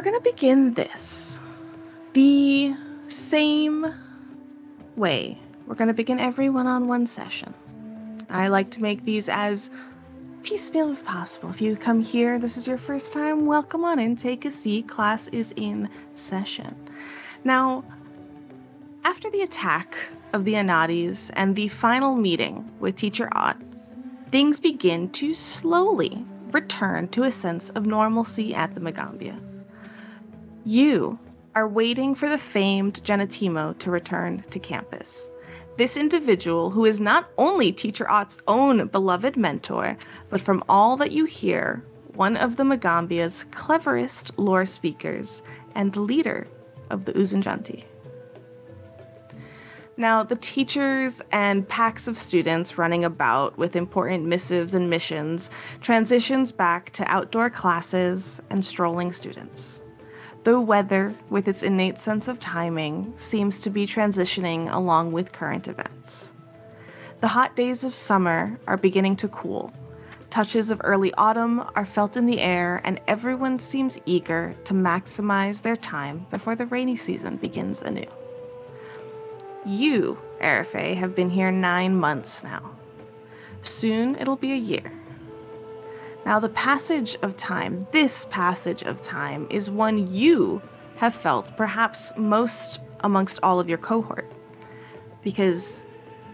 we're going to begin this the same way. We're going to begin every one on one session. I like to make these as piecemeal as possible. If you come here, this is your first time, welcome on in, take a seat. Class is in session. Now, after the attack of the Anadis and the final meeting with Teacher Ott, things begin to slowly return to a sense of normalcy at the Magaambya. You are waiting for the famed Janatimo to return to campus. This individual, who is not only Teacher Ott's own beloved mentor, but from all that you hear, one of the Magaambya's cleverest lore speakers and the leader of the Uzunjati. Now, the teachers and packs of students running about with important missives and missions transitions back to outdoor classes and strolling students. The weather, with its innate sense of timing, seems to be transitioning along with current events. The hot days of summer are beginning to cool. Touches of early autumn are felt in the air, and everyone seems eager to maximize their time before the rainy season begins anew. You, Arifey, have been here nine months now. Soon it'll be a year. Now, the passage of time, this passage of time, is one you have felt perhaps most amongst all of your cohort. Because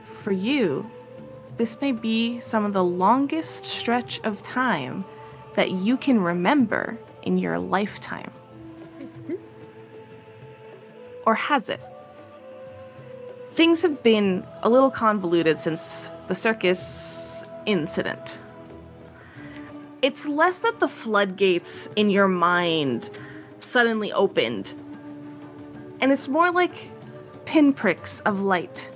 for you, this may be some of the longest stretch of time that you can remember in your lifetime. Or has it? Things have been a little convoluted since the circus incident. It's less that the floodgates in your mind suddenly opened, and it's more like pinpricks of light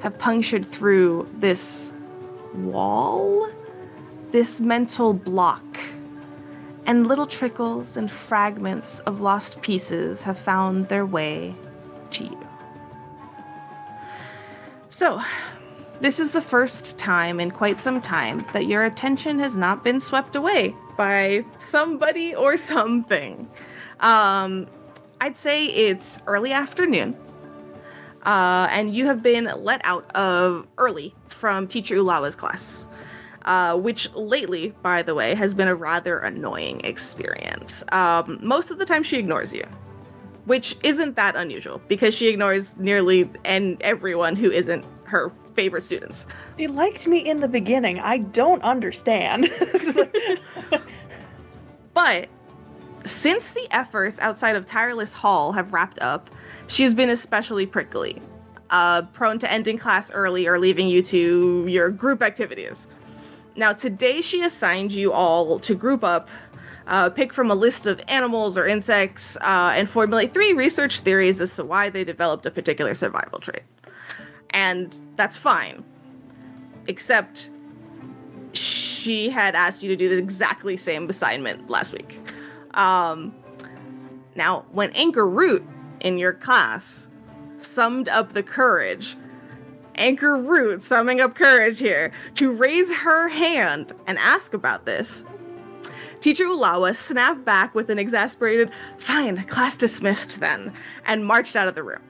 have punctured through this wall, this mental block, and little trickles and fragments of lost pieces have found their way to you. So, this is the first time in quite some time that your attention has not been swept away by somebody or something. Um, I'd say it's early afternoon, uh, and you have been let out of early from Teacher Ulawa's class. Uh, which lately, by the way, has been a rather annoying experience. Um, most of the time, she ignores you which isn't that unusual because she ignores nearly and everyone who isn't her favorite students. She liked me in the beginning. I don't understand. but since the efforts outside of Tireless Hall have wrapped up, she's been especially prickly, uh, prone to ending class early or leaving you to your group activities. Now, today she assigned you all to group up uh, pick from a list of animals or insects, uh, and formulate three research theories as to why they developed a particular survival trait. And that's fine. Except she had asked you to do the exactly same assignment last week. Um, now, when Anchor Root in your class summed up the courage, Anchor Root summing up courage here, to raise her hand and ask about this, Teacher Ulawa snapped back with an exasperated, fine, class dismissed then, and marched out of the room.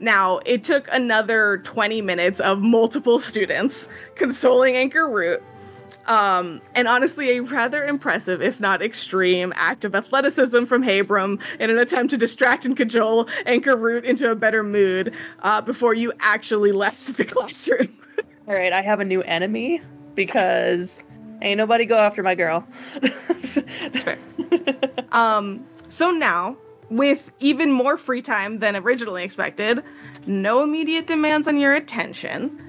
Now, it took another 20 minutes of multiple students consoling Anchor Root, um, and honestly, a rather impressive, if not extreme, act of athleticism from Habram in an attempt to distract and cajole Anchor Root into a better mood uh, before you actually left the classroom. All right, I have a new enemy because Ain't nobody go after my girl. That's fair. um, so now, with even more free time than originally expected, no immediate demands on your attention,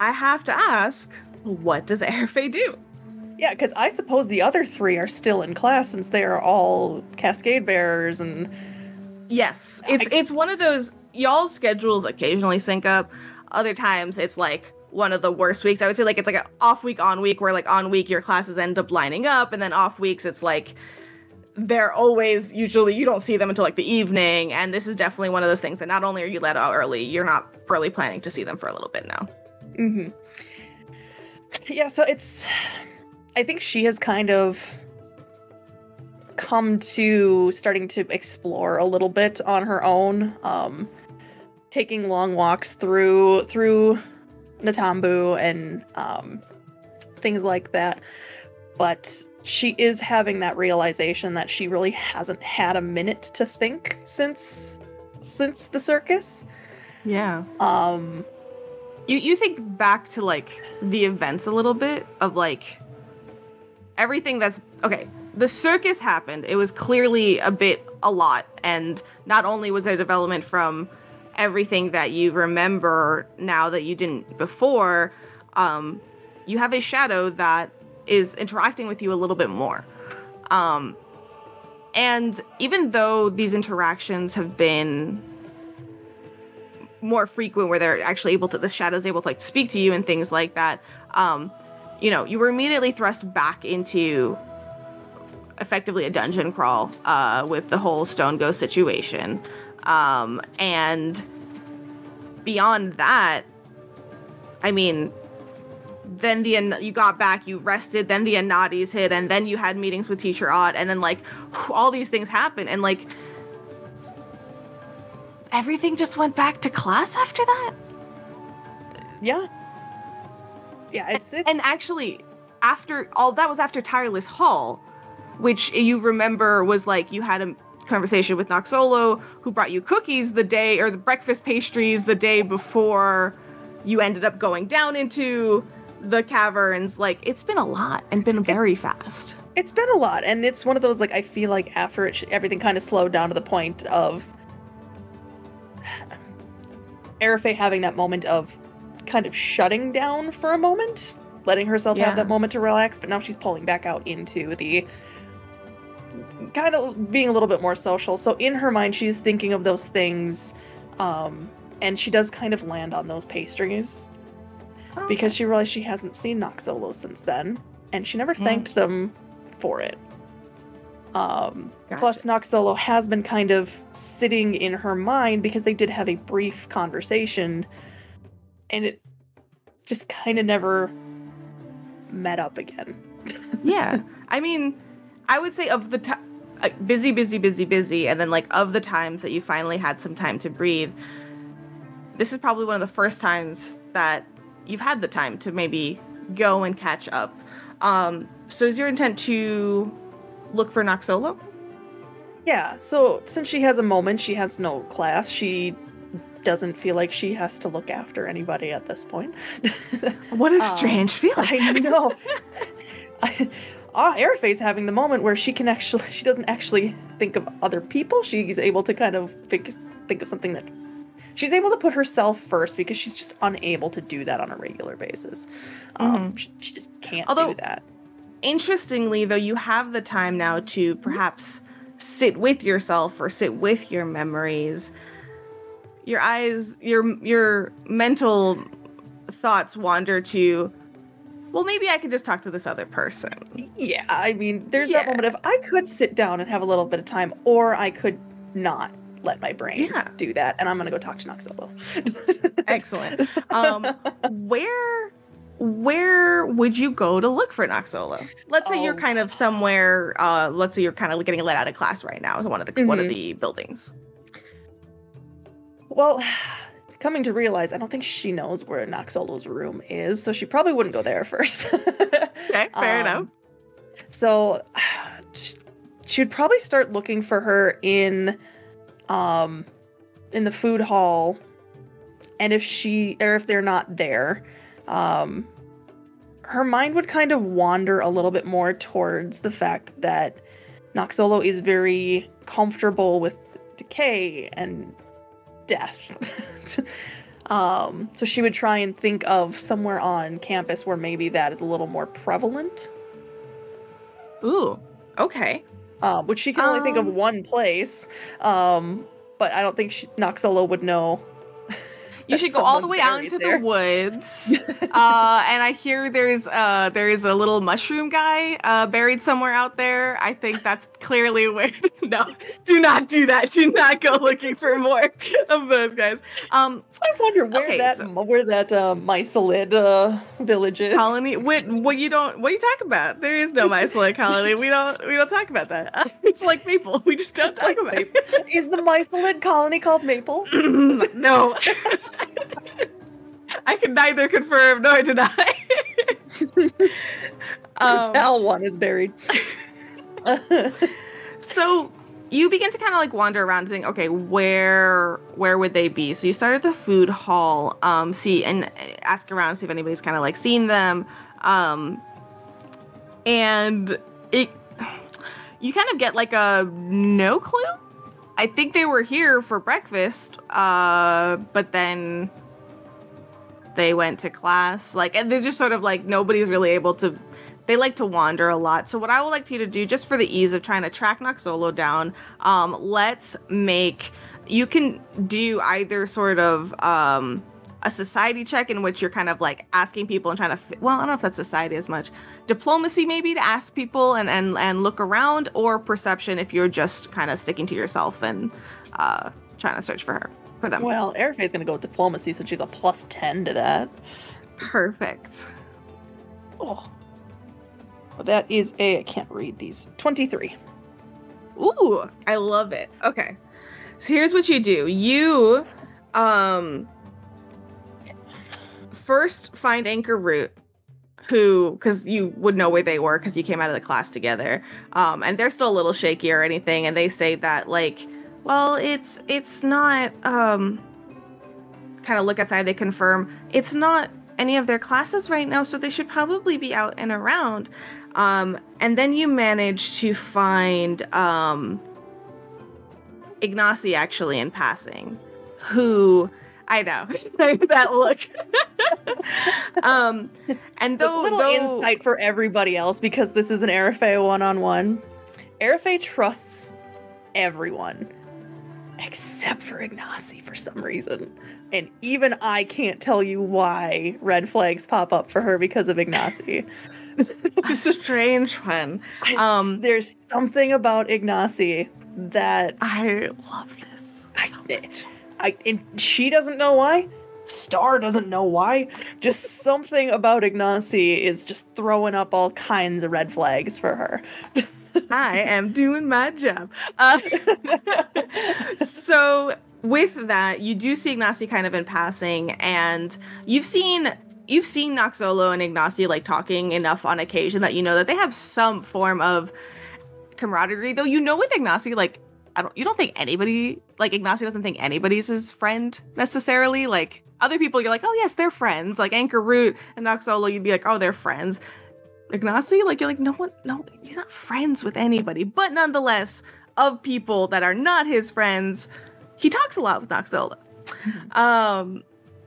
I have to ask, what does Arifey do? Yeah, because I suppose the other three are still in class since they are all cascade bearers and. Yes, it's I... it's one of those y'all's schedules occasionally sync up. Other times it's like one of the worst weeks. I would say like it's like an off week on week where like on week your classes end up lining up and then off weeks it's like they're always usually you don't see them until like the evening and this is definitely one of those things that not only are you let out early, you're not really planning to see them for a little bit now. Mhm. Yeah, so it's I think she has kind of come to starting to explore a little bit on her own, um, taking long walks through through Nantambu and um, things like that. But she is having that realization that she really hasn't had a minute to think since since the circus. Yeah. Um, You you think back to like the events a little bit of like everything that's okay. The circus happened. It was clearly a bit a lot and not only was there development from everything that you remember now that you didn't before, um you have a shadow that is interacting with you a little bit more. Um and even though these interactions have been more frequent where they're actually able to the shadows able to like speak to you and things like that um you know you were immediately thrust back into effectively a dungeon crawl uh with the whole stone ghost situation um and beyond that i mean then the you got back you rested then the anadis hit and then you had meetings with teacher Ott and then like all these things happened, and like everything just went back to class after that yeah, yeah. It's, it's and actually after all that was after tireless hall which you remember was like you had a conversation with noxolo who brought you cookies the day or the breakfast pastries the day before you ended up going down into the caverns like it's been a lot and been very fast. It's been a lot and it's one of those like i feel like after it sh- everything kind of slowed down to the point of Arifey having that moment of kind of shutting down for a moment letting herself Yeah. have that moment to relax but now she's pulling back out into the kind of being a little bit more social. So in her mind she's thinking of those things um and she does kind of land on those pastries because she realized she hasn't seen Noxolo since then, and she never Mm. thanked them for it. Um, Plus, Gotcha. Noxolo has been kind of sitting in her mind because they did have a brief conversation, and it just kind of never met up again. yeah i mean i would say of the time uh, busy busy busy busy and then like of the times that you finally had some time to breathe this is probably one of the first times that you've had the time to maybe go and catch up um so is your intent to look for noxolo Yeah, so since she has a moment, she has no class. She doesn't feel like she has to look after anybody at this point. what a Um, strange feeling I know. I, ah, Arifey's having the moment where she can actually, she doesn't actually think of other people. She's able to kind of think, think of something that she's able to put herself first because she's just unable to do that on a regular basis. Um, she, she just can't Although- do that. interestingly though you have the time now to perhaps sit with yourself or sit with your memories your eyes your your mental thoughts wander to well maybe i could just talk to this other person Yeah, I mean, there's Yeah. that moment of I could sit down and have a little bit of time, or I could not let my brain Yeah. do that, and I'm gonna go talk to Noxolo. excellent um where where would you go to look for Noxolo? Let's say you're Oh. kind of somewhere uh let's say you're kind of getting let out of class right now Is one of the one of Mhm. the buildings. Well, coming to realize, I don't think she knows where Noxolo's room is, so she probably wouldn't go there first. Okay, fair Um, enough. So she would probably start looking for her in um in the food hall. And if she or if they're not there, um her mind would kind of wander a little bit more towards the fact that Noxolo is very comfortable with decay and death. um, so she would try and think of somewhere on campus where maybe that is a little more prevalent. Ooh. Okay. Um, which she can only think of Um, one place. Um, but I don't think she, Noxolo would know. You should go all the way out into there. the woods. uh, and I hear there's uh there is a little mushroom guy uh buried somewhere out there. I think that's clearly where no, do not do that. Do not go looking for more of those guys. Um I wonder where Okay, that so- where that uh, mycelid uh, village is. colony what what you don't what are you talking about? There is no mycelid colony. We don't we don't talk about that. it's like maple. We just don't It's talk like about it. Is the mycelid colony called Maple? no. I can neither confirm nor deny. um, Tal one is buried. so you begin to kind of like wander around and think, okay, where where would they be? So you start at the food hall, um, see and ask around, see if anybody's kind of like seen them, um, and it you kind of get like a no clue. I think they were here for breakfast, uh, but then they went to class. Like, and they're just sort of like nobody's really able to. They like to wander a lot. So, what I would like you to do, just for the ease of trying to track Noxolo down, um, let's make. You can do either sort of um, a society check in which you're kind of like asking people and trying to. Well, I don't know if that's society as much. Diplomacy, maybe, to ask people and and and look around, or perception if you're just kind of sticking to yourself and uh, trying to search for her for them. well, Arifey's gonna go with diplomacy since she's a plus ten to that. Perfect. Oh. Well, that is a I can't read these. Twenty-three. Ooh, I love it. Okay. So here's what you do. You um first find Anchor Root who cuz you would know where they were cuz you came out of the class together. Um and they're still a little shaky or anything and they say that like well, it's it's not um kind of look outside they confirm it's not any of their classes right now so they should probably be out and around. Um and then you manage to find um Ignacy actually in passing, who I know that look. um, and The though, little though insight for everybody else because this is an Arifey one-on-one. Arifey trusts everyone except for Ignacy for some reason. And even I can't tell you why red flags pop up for her because of Ignacy. It's a strange one. I- Um, there's something about Ignacy that I love this. I, so much. I and she doesn't know why. Star doesn't know why. Just something about Ignacy is just throwing up all kinds of red flags for her. I am doing my job. Uh, so with that, you do see Ignacy kind of in passing, and you've seen you've seen Noxolo and Ignacy like talking enough on occasion that you know that they have some form of camaraderie. Though you know with Ignacy, like I don't you don't think anybody like Ignacy doesn't think anybody's his friend necessarily. Like other people, you're like, oh yes, they're friends. Like Anchor Root and Noxolo, you'd be like, oh, they're friends. Ignacy, like you're like, no one, no, he's not friends with anybody. But nonetheless, of people that are not his friends, he talks a lot with Noxolo. Um,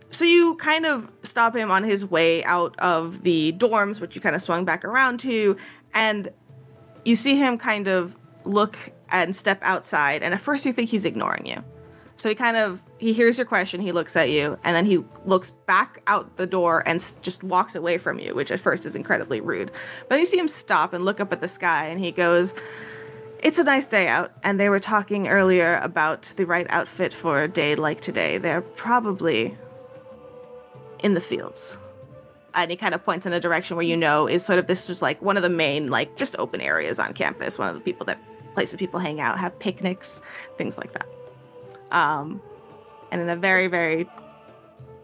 so you kind of stop him on his way out of the dorms, which you kind of swung back around to, and you see him kind of look and step outside. And at first, you think he's ignoring you. So he kind of he hears your question, he looks at you, and then he looks back out the door and just walks away from you, which at first is incredibly rude. But then you see him stop and look up at the sky, and he goes, "It's a nice day out, and they were talking earlier about the right outfit for a day like today. They're probably in the fields." And he kind of points in a direction where you know is sort of this just like one of the main like just open areas on campus, one of the people that places people hang out, have picnics, things like that. Um and in a very very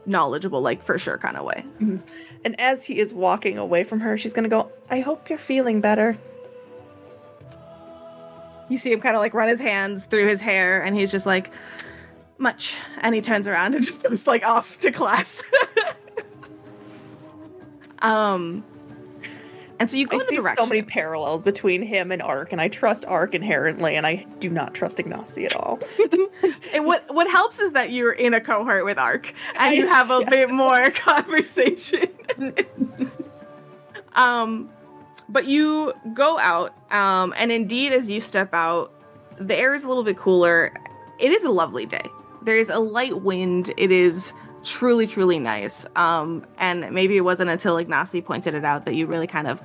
knowledgeable like for sure kind of way. And as he is walking away from her, she's gonna go, I hope you're feeling better. you see him kind of like run his hands through his hair and he's just like much. And he turns around and just goes like off to class. Um and so you go I in the see direction so many parallels between him and Ark, and I trust Ark inherently, and I do not trust Ignacy at all. and what what helps is that you're in a cohort with Ark and you have a yeah. bit more conversation. um, but you go out, um, and indeed, as you step out, the air is a little bit cooler. It is a lovely day. There is a light wind. It is truly, truly nice. Um, and maybe it wasn't until Ignasi pointed it out that you really kind of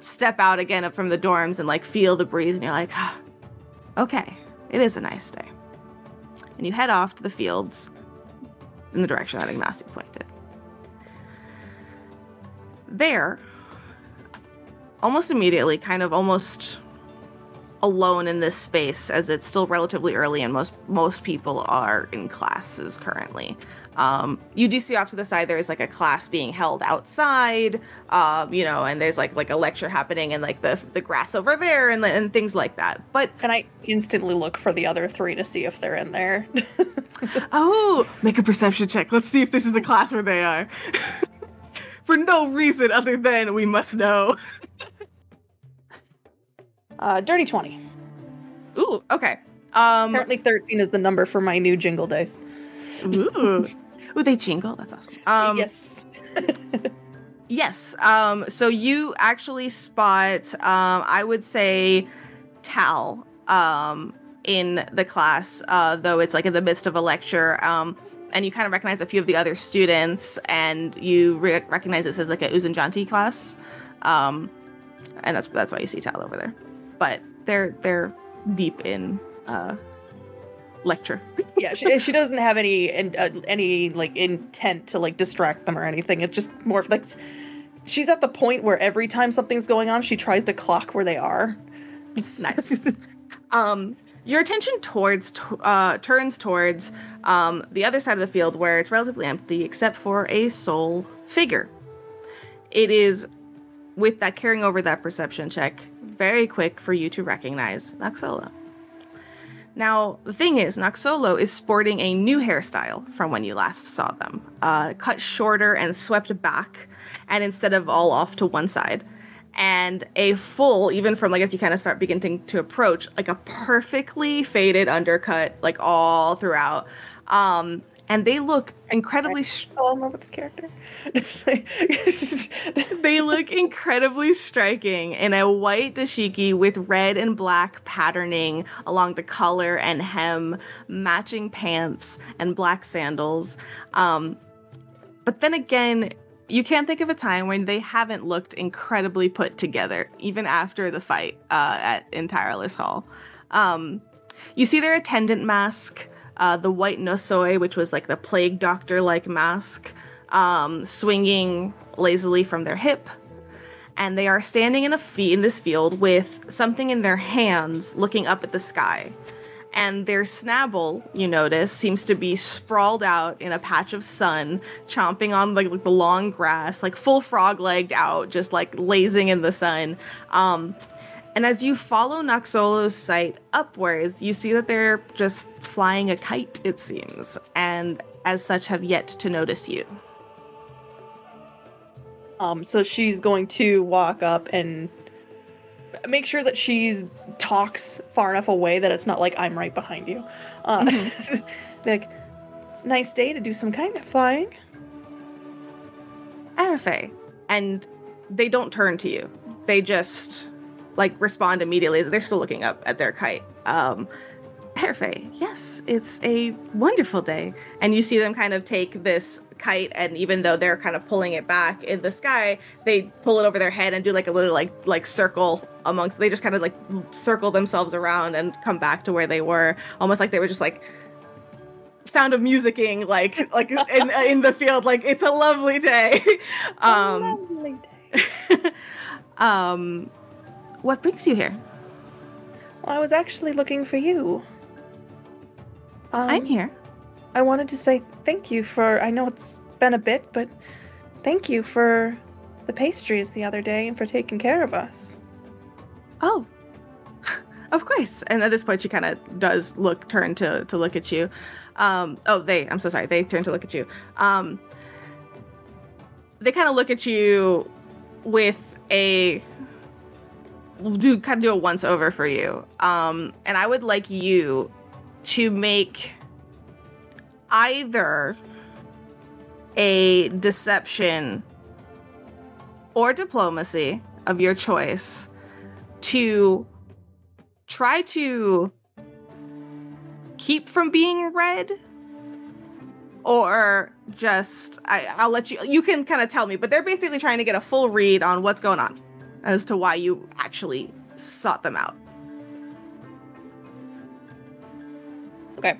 step out again from the dorms and like feel the breeze, and you're like, ah, okay, it is a nice day. And you head off to the fields in the direction that Ignasi pointed. There, almost immediately, kind of almost alone in this space as it's still relatively early and most most people are in classes currently. Um, you do see off to the side there is like a class being held outside, um, you know, and there's like like a lecture happening and like the the grass over there and and things like that. But and I instantly look for the other three to see if they're in there. oh, make a perception check. Let's see if this is the class where they are. for no reason other than we must know. uh, dirty twenty. Ooh, okay. Um, Apparently, thirteen is the number for my new jingle dice. Ooh. Ooh, they jingle. That's awesome. Um, yes. yes. Um, so you actually spot, um, I would say, Tal um, in the class, uh, though it's like in the midst of a lecture. Um, and you kind of recognize a few of the other students, and you re- recognize this as like a Uzunjati class. Um, and that's that's why you see Tal over there. But they're they're deep in uh, lecture. yeah, she, she doesn't have any uh, any like intent to like distract them or anything. It's just more like she's at the point where every time something's going on, she tries to clock where they are. nice. um, your attention towards uh, turns towards um, the other side of the field where it's relatively empty except for a soul figure. It is with that carrying over that perception check very quick for you to recognize Noxolo. Now, the thing is, Noxolo is sporting a new hairstyle from when you last saw them, uh, cut shorter and swept back, and instead of all off to one side. And a full, even from like as you kind of start beginning to approach, like a perfectly faded undercut, like all throughout. Um, and they look incredibly. Sh- fall in love with this character. they look incredibly striking in a white dashiki with red and black patterning along the collar and hem, matching pants and black sandals. Um, but then again, you can't think of a time when they haven't looked incredibly put together, even after the fight uh, at in Tireless Hall. Um, you see their attendant mask uh, the white nosoi, which was like the plague doctor like mask, um, swinging lazily from their hip. And they are standing in a in this field with something in their hands, looking up at the sky. And their snabble, you notice, seems to be sprawled out in a patch of sun, chomping on like, like the long grass, like full frog legged out, just like lazing in the sun. Um, and as you follow Noxolo's sight upwards, you see that they're just flying a kite, it seems, and as such have yet to notice you. Um, so she's going to walk up and make sure that she's talks far enough away that it's not like I'm right behind you. Uh, mm-hmm. like, it's a nice day to do some kind of flying. Arifey. And they don't turn to you. They just like respond immediately as they're still looking up at their kite. Um, Perfect. Yes, it's a wonderful day. And you see them kind of take this kite, and even though they're kind of pulling it back in the sky, they pull it over their head and do like a little like like circle amongst. They just kind of like circle themselves around and come back to where they were, almost like they were just like sound of musicking like like in in the field. Like it's a lovely day. Um, a lovely day. um, what brings you here? Well, I was actually looking for you. Um, I'm here. I wanted to say thank you for. I know it's been a bit, but thank you for the pastries the other day and for taking care of us. Oh, of course. And at this point, she kind of does look, turn to to look at you. Um, oh, they. I'm so sorry. They turn to look at you. Um, they kind of look at you with a do kind of do a once over for you. Um, and I would like you to make either a deception or diplomacy of your choice to try to keep from being read or just I, I'll let you. You can kind of tell me, but they're basically trying to get a full read on what's going on as to why you actually sought them out. Okay.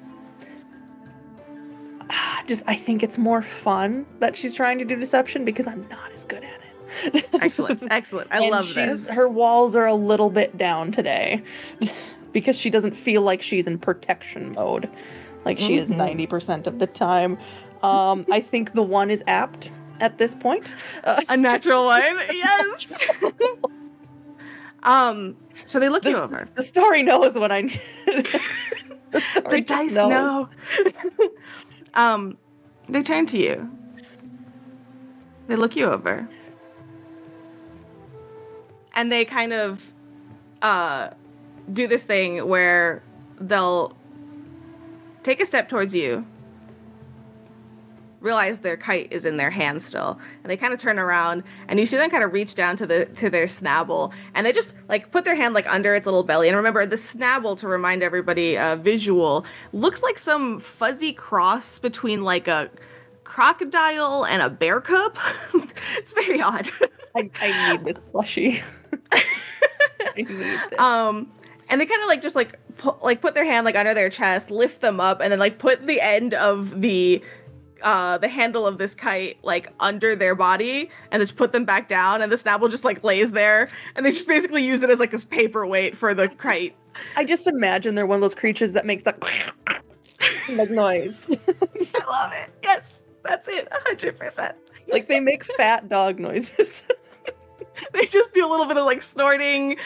Just I think it's more fun that she's trying to do deception because I'm not as good at it. Excellent, excellent. I love she's- this. Her walls are a little bit down today because she doesn't feel like she's in protection mode, like she is Mhm. ninety percent of the time. Um, I think the one is apt at this point. Uh, a natural one. Yes. um. So they look This- you over. the story knows what I need. the story The dice knows. know. um. They turn to you. They look you over. And they kind of uh do this thing where they'll take a step towards you realize their kite is in their hand still and they kind of turn around and you see them kind of reach down to the to their snabble and they just like put their hand like under its little belly and remember the snabble to remind everybody uh, visual looks like some fuzzy cross between like a crocodile and a bear cub it's very odd I, I need this plushie. I need this. um and they kind of like just like pu- like put their hand like under their chest lift them up and then like put the end of the uh the handle of this kite like under their body and just put them back down and the snabble just like lays there and they just basically use it as like this paperweight for the kite. I just imagine they're one of those creatures that makes that like noise. i love it. Yes that's it 100% like they make fat dog noises. they just do a little bit of like snorting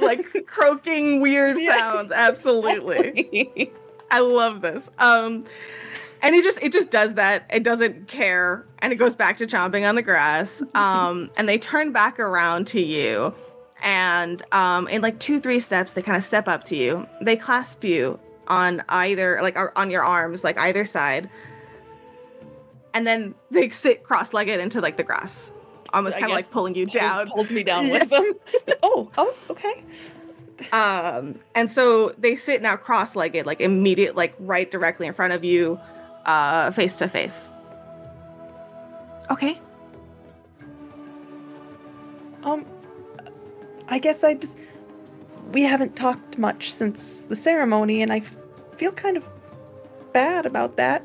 like croaking weird sounds. Absolutely. I love this. Um and it just it just does that. It doesn't care and it goes back to chomping on the grass. Um and they turn back around to you and um in like 2 3 steps they kind of step up to you. They clasp you on either like on your arms like either side. And then they sit cross-legged into like the grass. Almost kind of like pulling you Pulls- down. pulls me down with them. oh, oh, okay. um and so they sit now cross-legged like immediate like right directly in front of you uh face to face okay Um, I guess I just we haven't talked much since the ceremony, and I f- feel kind of bad about that.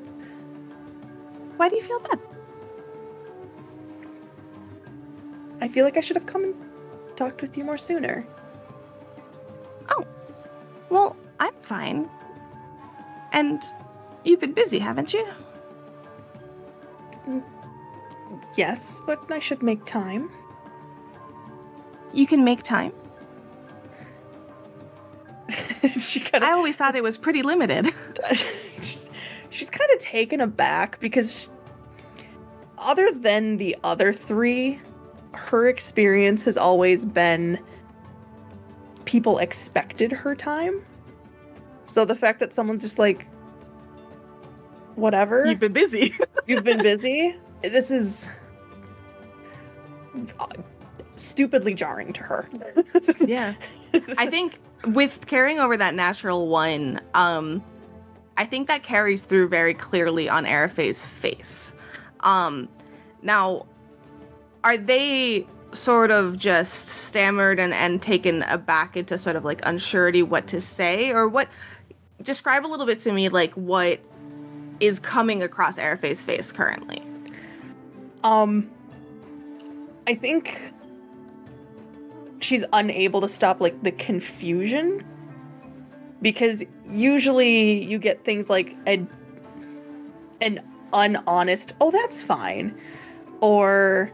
why do you feel bad I feel like I should have come and talked with you more sooner. Oh. Well i'm fine and you've been busy haven't you Yes, but I should make time. you can make time she kinda, I always thought it was pretty limited she's kind of taken aback because other than the other three, her experience has always been people expected her time. So the fact that someone's just like whatever, you've been busy. You've been busy, this is stupidly jarring to her. yeah. I think with carrying over that natural one um i think that carries through very clearly on Arifey's face. Um now are they sort of just stammered and and taken aback into sort of like unsurety what to say? Or what describe a little bit to me like what is coming across Arifey's face currently? Um, I think she's unable to stop like the confusion. Because usually you get things like a an unhonest, "Oh, that's fine," or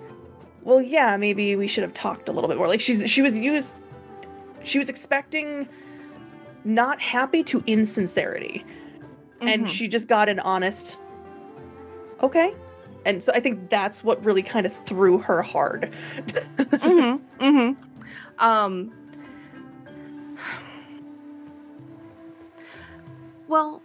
"Well, yeah, maybe we should have talked a little bit more." Like she's she was used she was expecting not happy to insincerity and Mhm. she just got an honest okay and so i think that's what really kind of threw her hard mm-hmm, mm-hmm. Um. Well,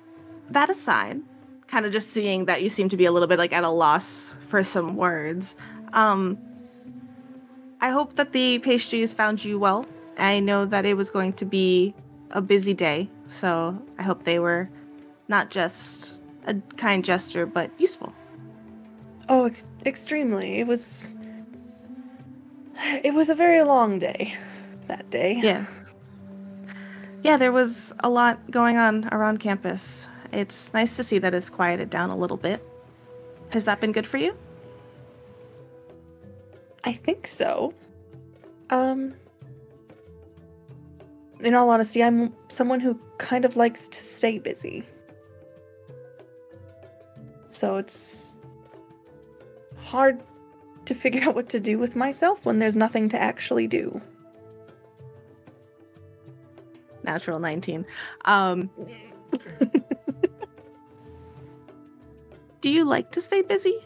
that aside, kind of just seeing that you seem to be a little bit like at a loss for some words. Um. I hope that the pastries found you well. I know that it was going to be a busy day, so I hope they were not just a kind gesture, but useful. Oh, ex- extremely. It was. It was a very long day that day. Yeah. Yeah, there was a lot going on around campus. It's nice to see that it's quieted down a little bit. Has that been good for you? I think so. Um. In all honesty, I'm someone who kind of likes to stay busy. So it's hard to figure out what to do with myself when there's nothing to actually do. Natural 19. Um, do you like to stay busy?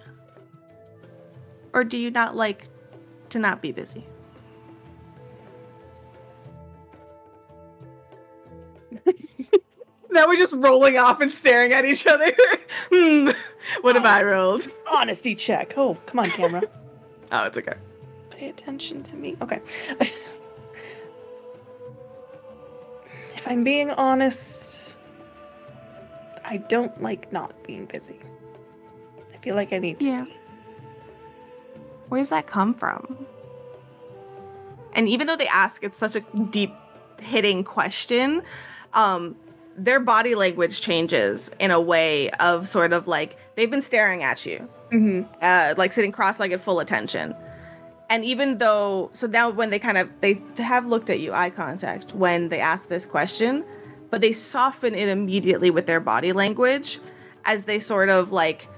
Or do you not like to not be busy? now we're just rolling off and staring at each other. hmm. What have I rolled? Honesty check. Oh, come on, camera. Oh, it's okay. Pay attention to me. Okay. if I'm being honest, I don't like not being busy. I feel like I need to. Yeah. Where does that come from? And even though they ask it's such a deep hitting question, um, their body language changes in a way of sort of like they've been staring at you, hmm uh, like sitting cross-legged, full attention. And even though, so now when they kind of they have looked at you, eye contact when they ask this question, but they soften it immediately with their body language as they sort of like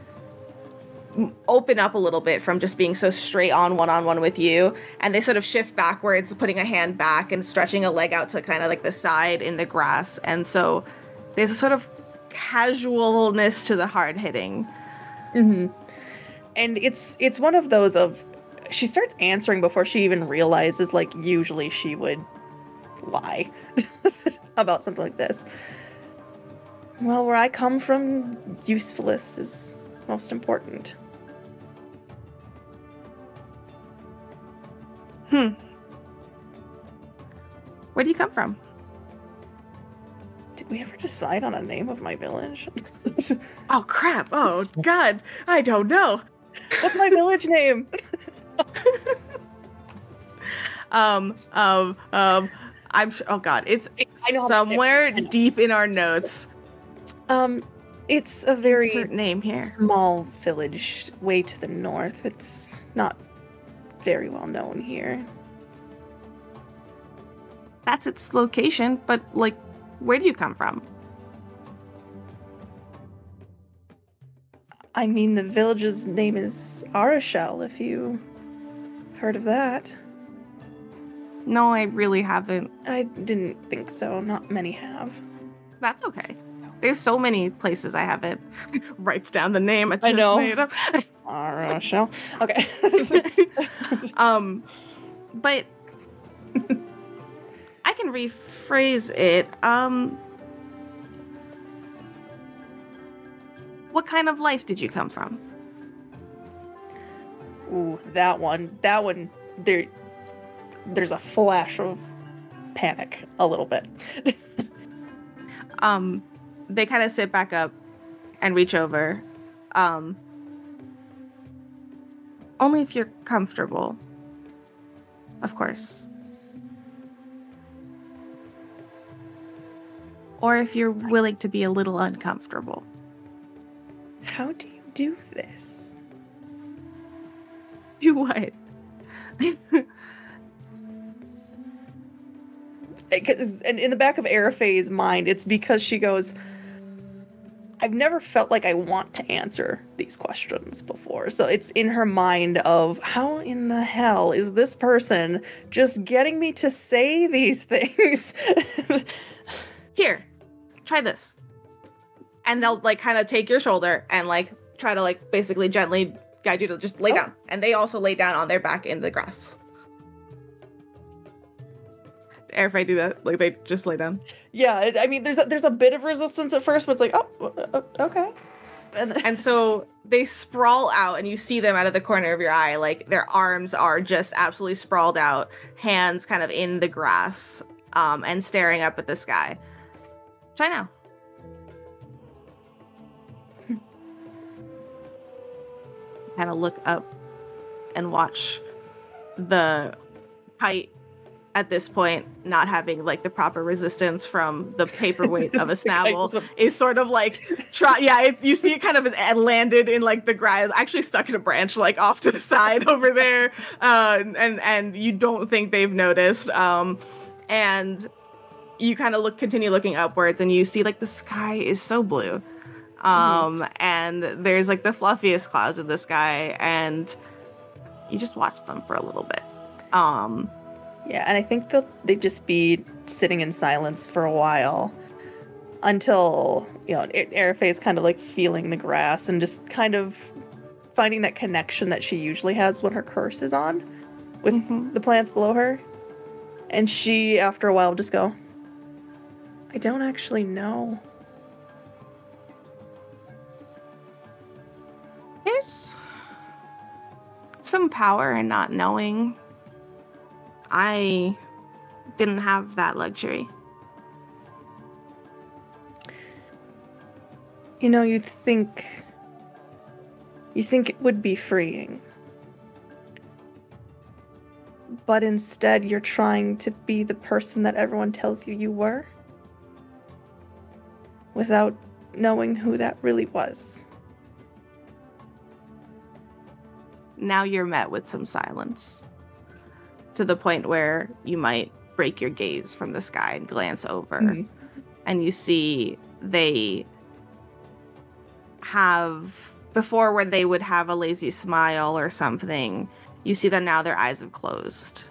open up a little bit from just being so straight on one on one with you. And they sort of shift backwards putting a hand back and stretching a leg out to kind of like the side in the grass. And so there's a sort of casualness to the hard hitting hmm And it's it's one of those of she starts answering before she even realizes like usually she would lie about something like this. Well, where I come from, usefulness is most important. hmm where do you come from Did we ever decide on a name of my village? oh crap oh god i don't know What's my village name? um um um i'm sure oh god it's I know somewhere deep in our notes Um, it's a very Insert name here small village way to the north. It's not very well known here. that's its location but like where do you come from I mean, the village's name is Arashel, if you heard of that. no i really haven't I didn't think so. Not many have. that's okay there's so many places i haven't writes down the name i just I know. made up Arashel. Okay. um but i can rephrase it um what kind of life did you come from Ooh, that one. That one. There. There's a flash of panic, a little bit. um they kind of sit back up and reach over um only if you're comfortable of course or if you're willing to be a little uncomfortable How do you do this? do what 'cause- And in the back of Arifey's mind, it's because she goes, I've never felt like I want to answer these questions before. So it's in her mind of how in the hell is this person just getting me to say these things? Here try this. And they'll like kind of take your shoulder and like try to like basically gently guide you to just lay Oh. down. And they also lay down on their back in the grass. If i do that like they just lay down. Yeah, it, I mean, there's a, there's a bit of resistance at first, but it's like, oh, uh, uh, okay. And, then- and so they sprawl out and you see them out of the corner of your eye like their arms are just absolutely sprawled out hands kind of in the grass um, and staring up at the sky try now. Kind of look up and watch the kite at this point not having like the proper resistance from the paperweight of a snabble is sort of like try yeah it's you see it kind of as landed in like the grass actually stuck in a branch like off to the side over there uh, and and you don't think they've noticed um and you kind of look continue looking upwards and you see like the sky is so blue um mm-hmm. and there's like the fluffiest clouds in the sky and you just watch them for a little bit um yeah, and I think they'll they just be sitting in silence for a while until you know Arifey is kind of like feeling the grass and just kind of finding that connection that she usually has when her curse is on with mm-hmm. the plants below her. And she, after a while, just go, I don't actually know. There's some power in not knowing I didn't have that luxury. You know, you'd think. You think it would be freeing. But instead, you're trying to be the person that everyone tells you you were. Without knowing who that really was. Now you're met with some silence to the point where you might break your gaze from the sky and glance over mm-hmm. and you see they have before where they would have a lazy smile or something you see that now their eyes have closed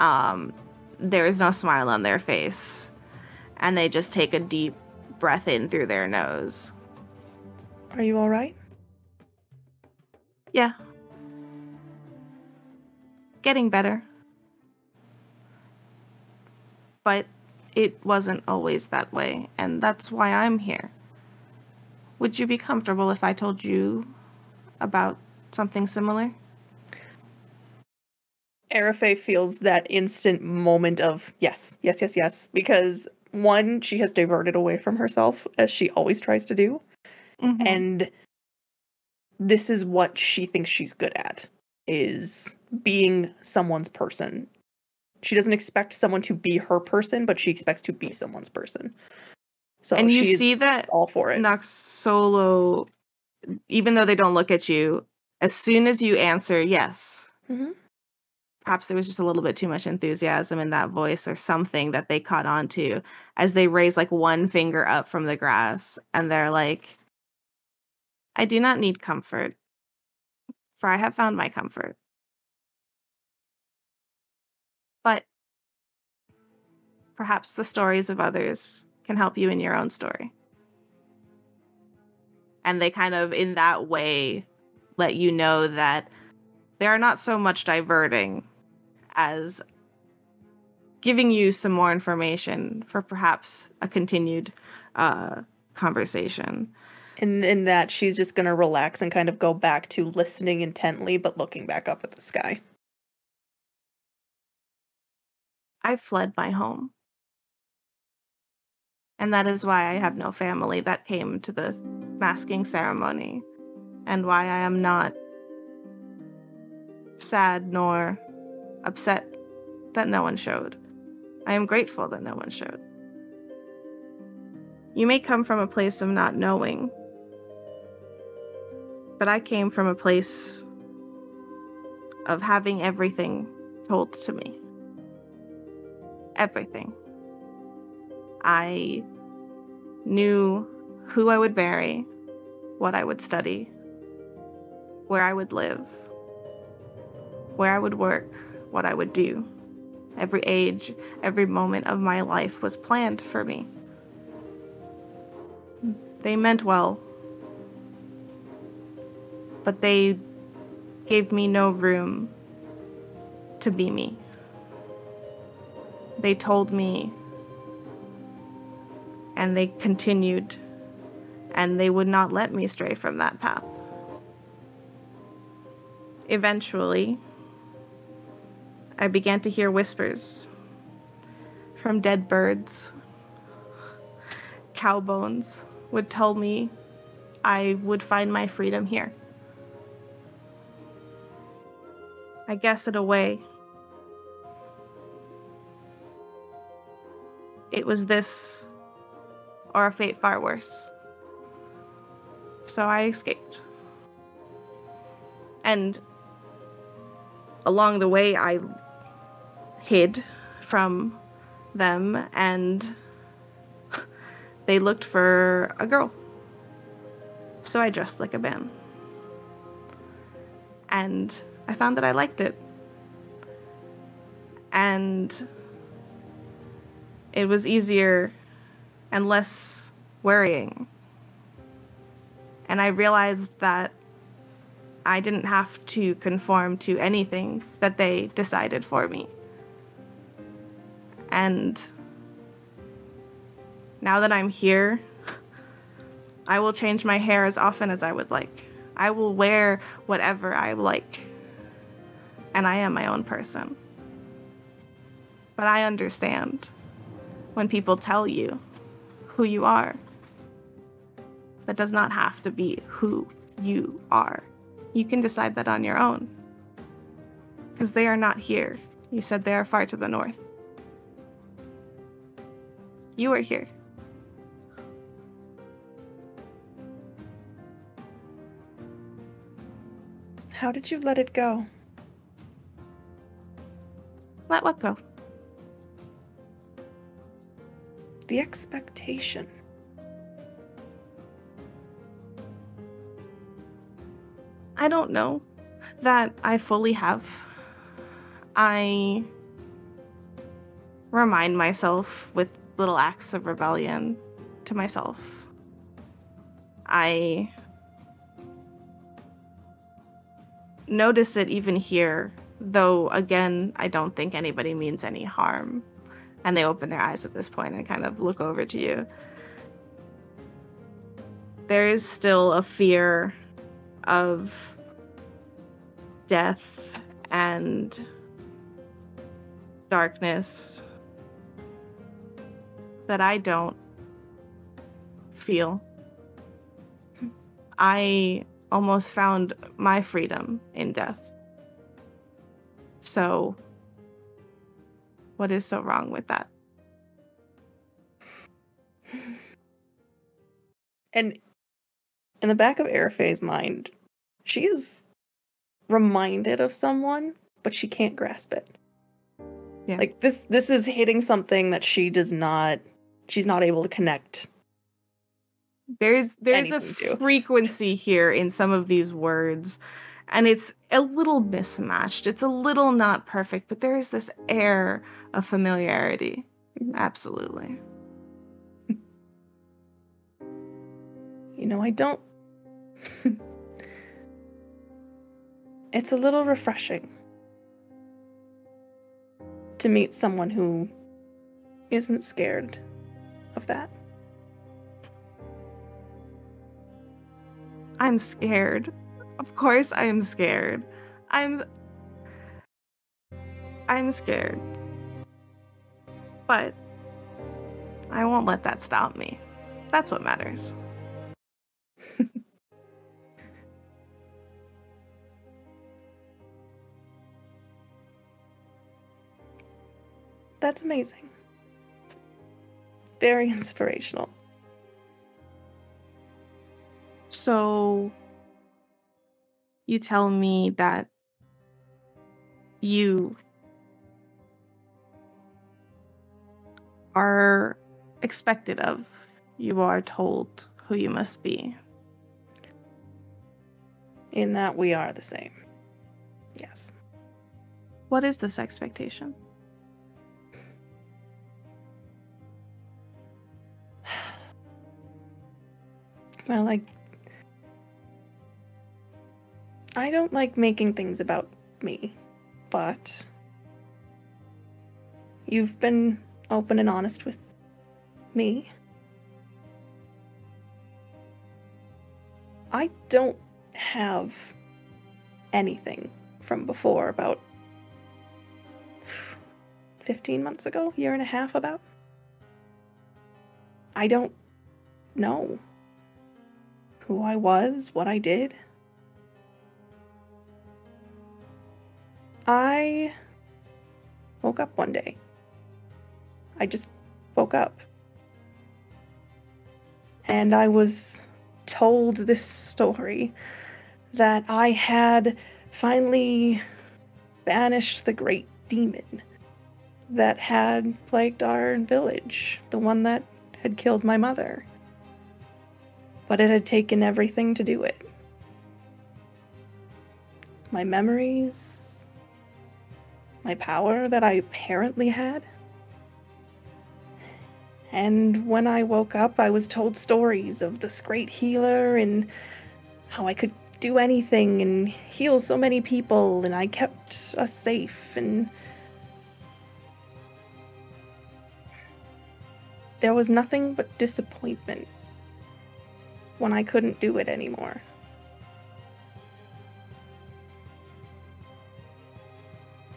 um there is no smile on their face and they just take a deep breath in through their nose are you all right yeah getting better. But it wasn't always that way, and that's why I'm here. Would you be comfortable if I told you about something similar? Arifey feels that instant moment of yes, yes, yes, yes, because one, she has diverted away from herself as she always tries to do. Mm-hmm. And this is what she thinks she's good at is being someone's person. She doesn't expect someone to be her person, but she expects to be someone's person. So and you see that all for it. Noxolo, even though they don't look at you, as soon as you answer yes, mm-hmm. Perhaps there was just a little bit too much enthusiasm in that voice or something that they caught on to as they raise like one finger up from the grass and they're like, I do not need comfort for I have found my comfort. But perhaps the stories of others can help you in your own story. And they kind of, in that way, let you know that they are not so much diverting as giving you some more information for perhaps a continued uh, conversation. And in that she's just going to relax and kind of go back to listening intently but looking back up at the sky. I fled my home. And that is why i have no family that came to the masking ceremony and why i am not sad nor upset that no one showed i am grateful that no one showed you may come from a place of not knowing but I came from a place of having everything told to me. Everything. I knew who I would marry, what I would study, where I would live, where I would work, what I would do. Every age, every moment of my life was planned for me. They meant well but they gave me no room to be me. They told me, and they continued, and they would not let me stray from that path. Eventually, I began to hear whispers from dead birds. Cow bones would tell me I would find my freedom here I guess in a way, it was this or a fate far worse. So I escaped. And along the way, I hid from them and they looked for a girl. So I dressed like a man. And I found that I liked it. And it was easier and less worrying. And I realized that I didn't have to conform to anything that they decided for me. And now that I'm here, I will change my hair as often as I would like. I will wear whatever I like. And I am my own person. But I understand when people tell you who you are. That does not have to be who you are. You can decide that on your own. Because they are not here. You said they are far to the north. You are here. How did you let it go? Let what go? The expectation. I don't know that I fully have. I remind myself with little acts of rebellion to myself. I notice it even here, though again, I don't think anybody means any harm. And they open their eyes at this point and kind of look over to you. There is still a fear of death and darkness that I don't feel. I almost found my freedom in death. So, what is so wrong with that? And in the back of Arifey's mind, she's reminded of someone, but she can't grasp it. Yeah. Like this this is hitting something that she does not she's not able to connect. There's there's a frequency here in some of these words and it's a little mismatched. It's a little not perfect, but there is this air of familiarity. Mhm. Absolutely. You know, I don't It's a little refreshing to meet someone who isn't scared of that. I'm scared. Of course I am scared. I'm I'm scared. But I won't let that stop me. That's what matters. That's amazing. Very inspirational. So you tell me that you are expected of. You are told who you must be. In that we are the same. Yes. What is this expectation? Well, like, I don't like making things about me, but you've been open and honest with me. I don't have anything from before about 15 months ago, year and a half about. I don't know who I was, what I did. I woke up one day. I just woke up. And I was told this story that I had finally banished the great demon that had plagued our village, the one that had killed my mother. But it had taken everything to do it my memories, my power that I apparently had. And when I woke up, I was told stories of this great healer and how I could do anything and heal so many people, and I kept us safe. And there was nothing but disappointment when I couldn't do it anymore.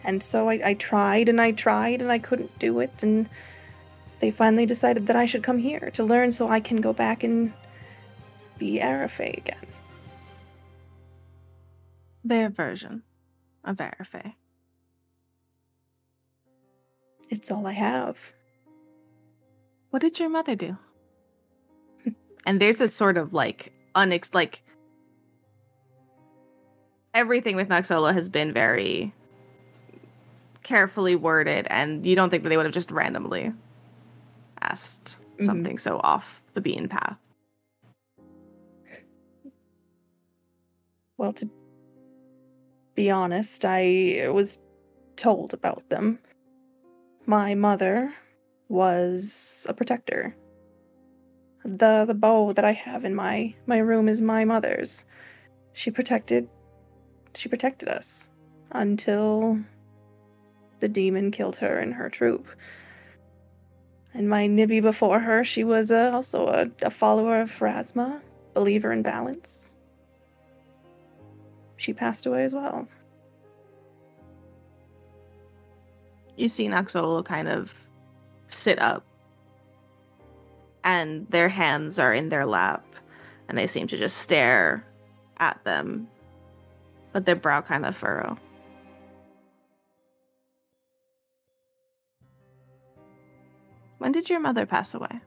And so I, I tried and I tried and I couldn't do it. And they finally decided that I should come here to learn so I can go back and be Arifey again. Their version of Arifey. It's all I have. What did your mother do? And there's a sort of like unex like everything with Noxolo has been very carefully worded, and you don't think that they would have just randomly asked mm-hmm. something so off the beaten path. Well, to be honest, I was told about them. My mother was a protector. The the bow that I have in my my room is my mother's. She protected she protected us until the demon killed her and her troop. And my Nibby before her, she was uh, also a, a follower of Pharasma, believer in balance. She passed away as well. You see Noxolo kind of sit up, and their hands are in their lap, and they seem to just stare at them, but their brow kind of furrow. When did your mother pass away?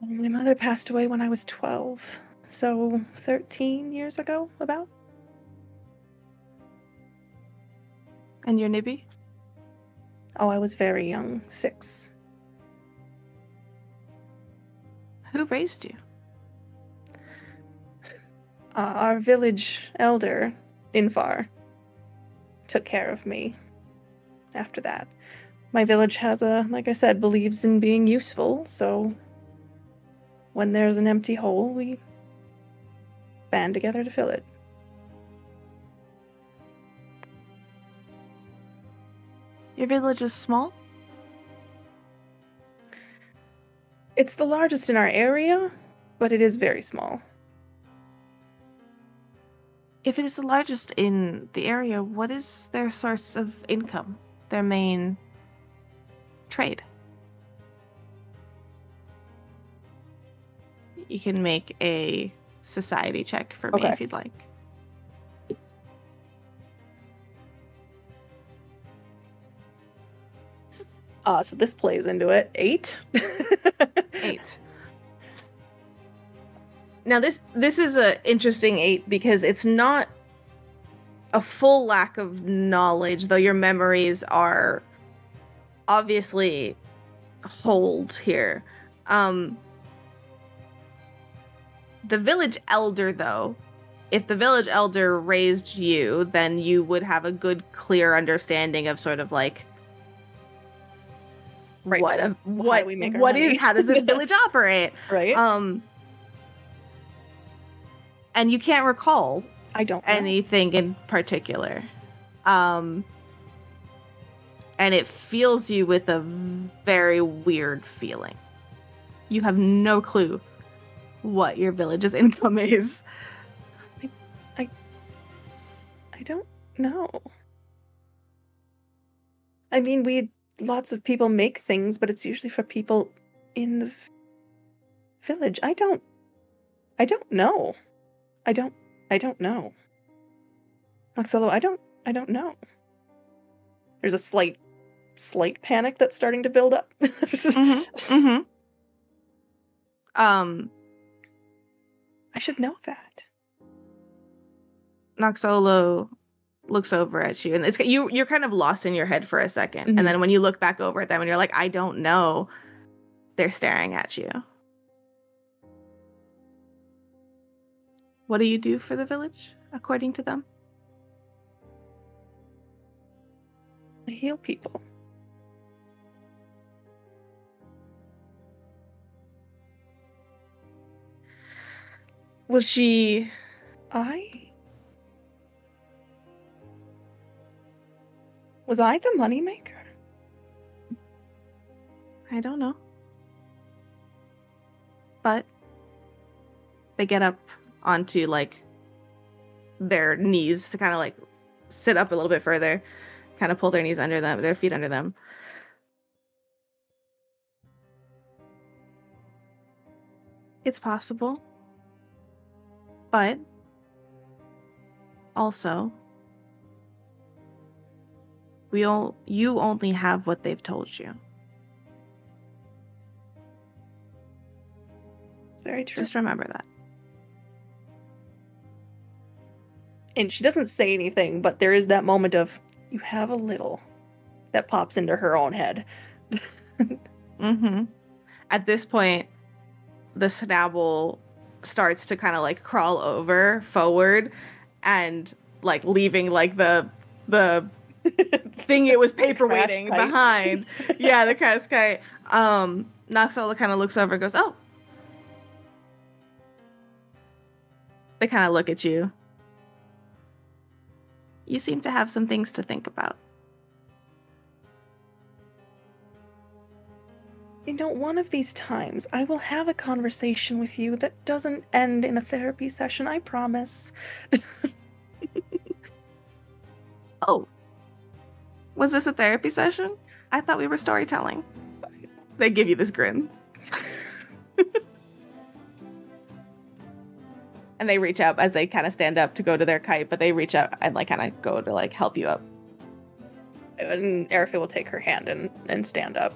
My mother passed away when I was 12, so 13 years ago, about. And your Nibby? Oh, I was very young, six. Who raised you? Uh, our village elder, Infar, took care of me after that my village has a, like I said, believes in being useful, so when there's an empty hole, we band together to fill it. Your village is small? It's the largest in our area, but it is very small. If it is the largest in the area, what is their source of income? Their main trade. You can make a society check for me okay. if you'd like. Uh, so this plays into it. Eight. eight. Now this this is a interesting eight because it's not a full lack of knowledge, though your memories are obviously hold here. Um the village elder though, if the village elder raised you, then you would have a good clear understanding of sort of like right. what a, what we make what is how does this village operate? Right. Um and you can't recall I don't know. anything in particular. Um and it fills you with a very weird feeling. You have no clue what your village's income is. I, I, I don't know. I mean, we lots of people make things, but it's usually for people in the village. I don't. I don't know. I don't. I don't know. Noxolo, I don't I don't know. There's a slight slight panic that's starting to build up. mm-hmm. Mm-hmm. Um, I should know that. Noxolo looks over at you, and it's you. You're kind of lost in your head for a 2nd Mhm. and then when you look back over at them, and you're like, "I don't know," they're staring at you. What do you do for the village, according to them? I heal people. Was she? I was I the moneymaker? I don't know. But they get up onto like their knees to kind of like sit up a little bit further, kind of pull their knees under them, their feet under them. It's possible. But also we all you only have what they've told you. Very true. Just remember that. and she doesn't say anything, but there is that moment of you have a little that pops into her own head. Mm-hmm. At this point, the snabble starts to kind of like crawl over forward and like leaving like the the thing it was paperweighting behind. yeah, the crash kite. Um Noxolo kind of looks over and goes, Oh. They kind of look at you. You seem to have some things to think about. You know, one of these times I will have a conversation with you that doesn't end in a therapy session, I promise. Oh. Was this a therapy session? I thought we were storytelling. They give you this grin. and they reach up as they kind of stand up to go to their kite, but they reach up and like kind of go to like help you up. And Arifey will take her hand and, and stand up.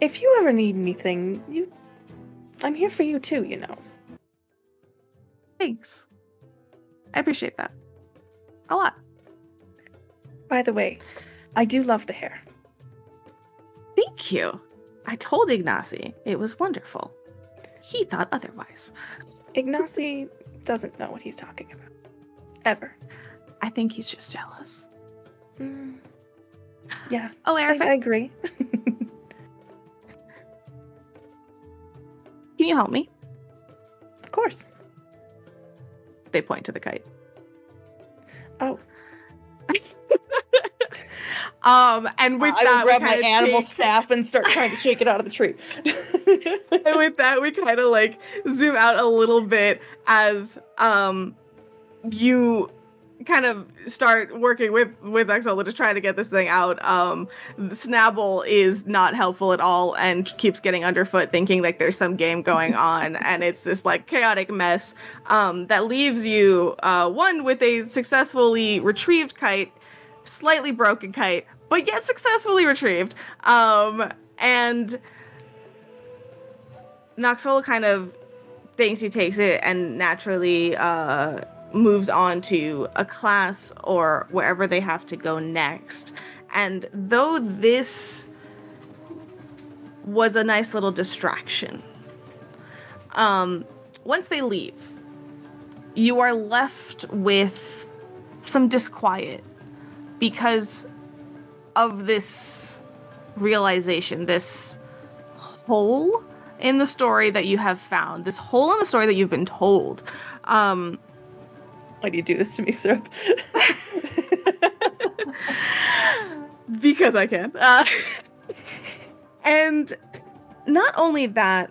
If you ever need anything, you I'm here for you too, you know. Thanks. I appreciate that. A lot. By the way, I do love the hair. Thank you. I told Ignacy it was wonderful. He thought otherwise. Ignacy doesn't know what he's talking about. Ever. I think he's just jealous. Mm. Yeah, Oh, I, I agree. can you help me? of course. They point to the kite. Oh, um, and with I that, grab my animal take- staff and start trying to shake it out of the tree. and with that, we kind of like zoom out a little bit as um you kind of start working with with Noxolo to try to get this thing out. Um, Snabble is not helpful at all and keeps getting underfoot, thinking like there's some game going on, and it's this like chaotic mess um, that leaves you uh, one with a successfully retrieved kite, slightly broken kite, but yet successfully retrieved. Um, and Noxolo kind of thinks he takes it and naturally uh, moves on to a class or wherever they have to go next. And though this was a nice little distraction, um, once they leave, you are left with some disquiet because of this realization, this hole in the story that you have found, this hole in the story that you've been told. Um, Why do you do this to me, sir? because I can. Uh, and not only that,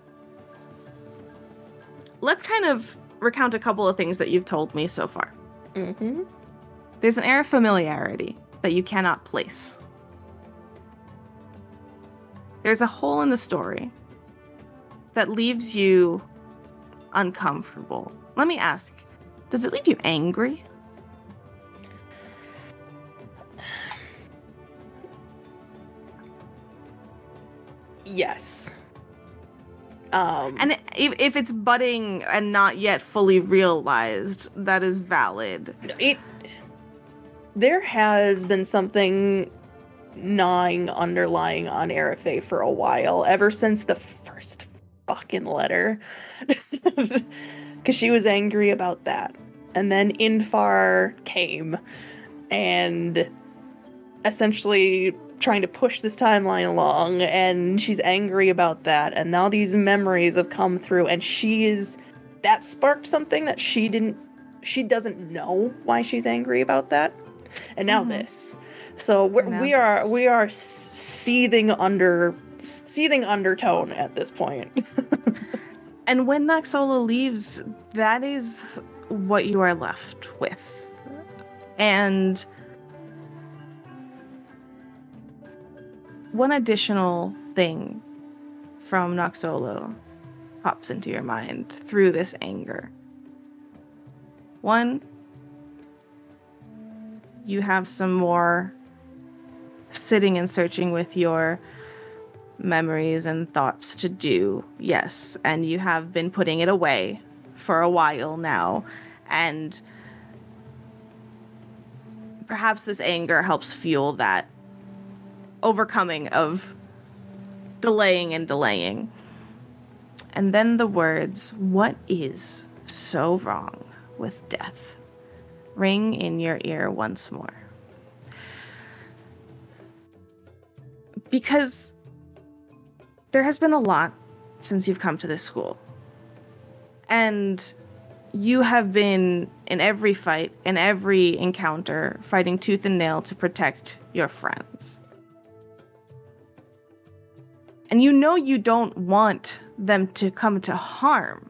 let's kind of recount a couple of things that you've told me so far. mm-hmm. There's an air of familiarity that you cannot place. There's a hole in the story that leaves you uncomfortable. Let me ask Does it leave you angry? Yes. Um, And if, if it's budding and not yet fully realized, that is valid. it there has been something gnawing underlying on Arifey for a while, ever since the first fucking letter. Because she was angry about that. And then Infar came and essentially trying to push this timeline along, and she's angry about that. And now these memories have come through, and she is. That sparked something that she didn't. She doesn't know why she's angry about that and now Mhm. this. So we're, we are we are seething under seething undertone at this point. And when Noxolo leaves, that is what you are left with. And one additional thing from Noxolo pops into your mind through this anger. One, you have some more sitting and searching with your memories and thoughts to do, yes, and you have been putting it away for a while now, and perhaps this anger helps fuel that overcoming of delaying and delaying. And then the words, What is so wrong with death? ring in your ear once more. Because there has been a lot since you've come to this school. And you have been in every fight, in every encounter, fighting tooth and nail to protect your friends. And you know you don't want them to come to harm.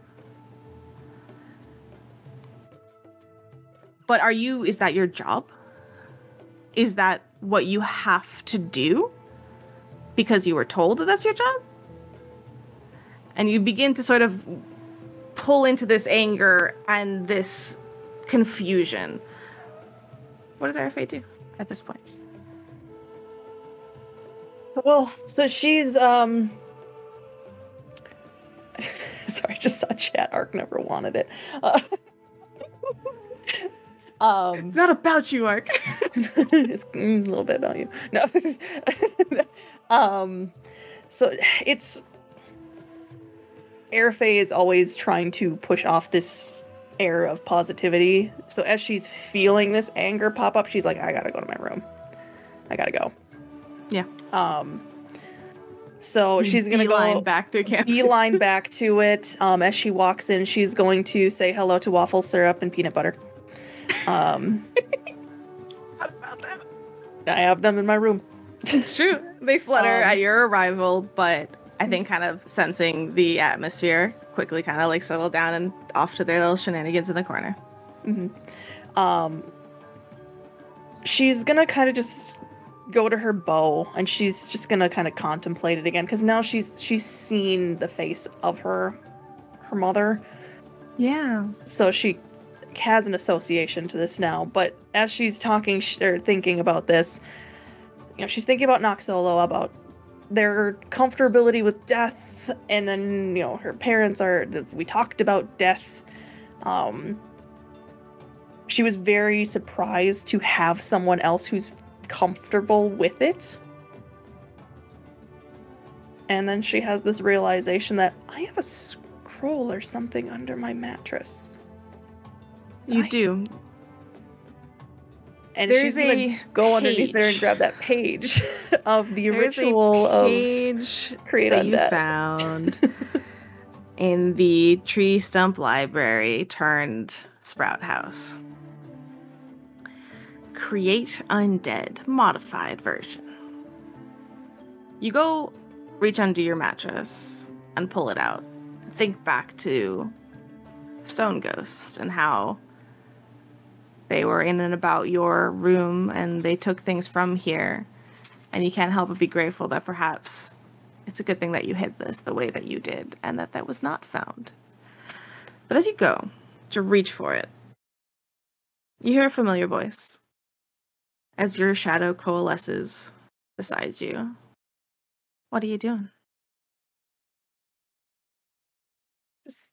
But are you, is that your job? Is that what you have to do? Because you were told that that's your job? And you begin to sort of pull into this anger and this confusion. What does Arifey do at this point? Well, so she's um sorry, I just saw chat arc never wanted it. Uh, um It's not about you, Ark. it's, mm, a little bit about you. No. Um so it's Arifey is always trying to push off this air of positivity. So as she's feeling this anger pop up, she's like, I gotta go to my room. I gotta go. Yeah. Um so she's gonna Beeline go back through campus. beeline back to it. Um, as she walks in, she's going to say hello to waffle syrup and peanut butter. Um, What about that? I have them in my room. It's true. They flutter Um, at your arrival, but I think kind of sensing the atmosphere quickly kind of like settle down and off to their little shenanigans in the corner. hmm Um, she's gonna kind of just go to her bow, and she's just gonna kind of contemplate it again because now she's she's seen the face of her her mother, Yeah. so she has an association to this now. But as she's talking sh- or thinking about this, you know, she's thinking about Noxolo, about their comfortability with death, and then you know her parents are. We talked about death. Um, she was very surprised to have someone else who's comfortable with it. And then she has this realization that I have a scroll or something under my mattress. You I- do. And There's she's gonna a go underneath there and grab that page of the There's ritual a of page create that you undead. found in the tree stump library turned sprout house. Create undead modified version. You go reach under your mattress and pull it out. Think back to Stone Ghost and how they were in and about your room and they took things from here. And you can't help but be grateful that perhaps it's a good thing that you hid this the way that you did and that that was not found. But as you go to reach for it, You hear a familiar voice as your shadow coalesces beside you. What are you doing? Just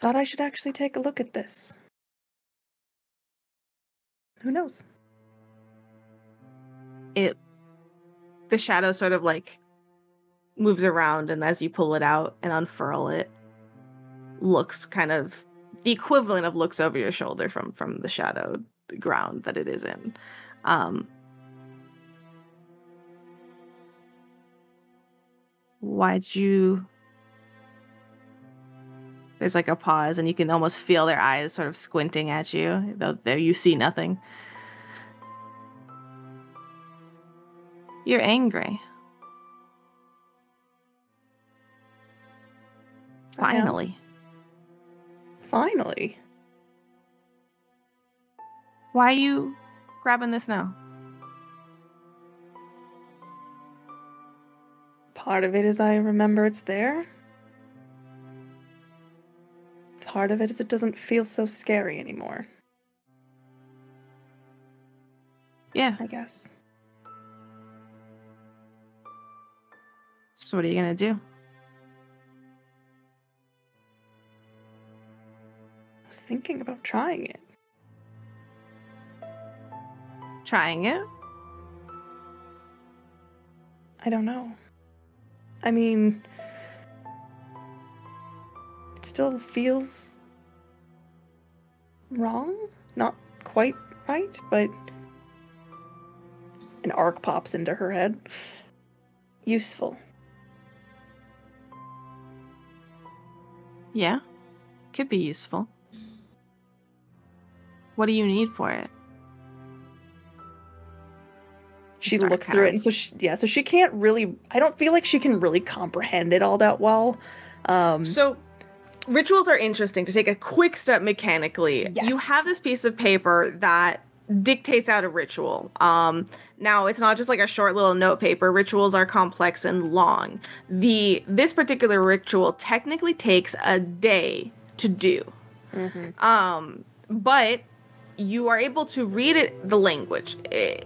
thought I should actually take a look at this. Who knows? It the shadow sort of like moves around and as you pull it out and unfurl it looks kind of the equivalent of looks over your shoulder from from the shadowed ground that it is in um why'd you there's like a pause and you can almost feel their eyes sort of squinting at you though there you see nothing. You're angry. Finally. Finally. why are you grabbing this now? Part of it is I remember it's there. Part of it is it doesn't feel so scary anymore, yeah I guess. so what are you gonna do I was thinking about trying it. trying it I don't know. I mean, still feels wrong. Not quite right, but an arc pops into her head. Useful. Yeah, could be useful. What do you need for it? She Start looks through it, and so she, yeah, so she can't really. I don't feel like she can really comprehend it all that well. Um, So, rituals are interesting to take a quick step mechanically. Yes. You have this piece of paper that dictates out a ritual. Um, now it's not just like a short little note paper. Rituals are complex and long. The this particular ritual technically takes a day to do. mhm. Um, but you are able to read it the language. I-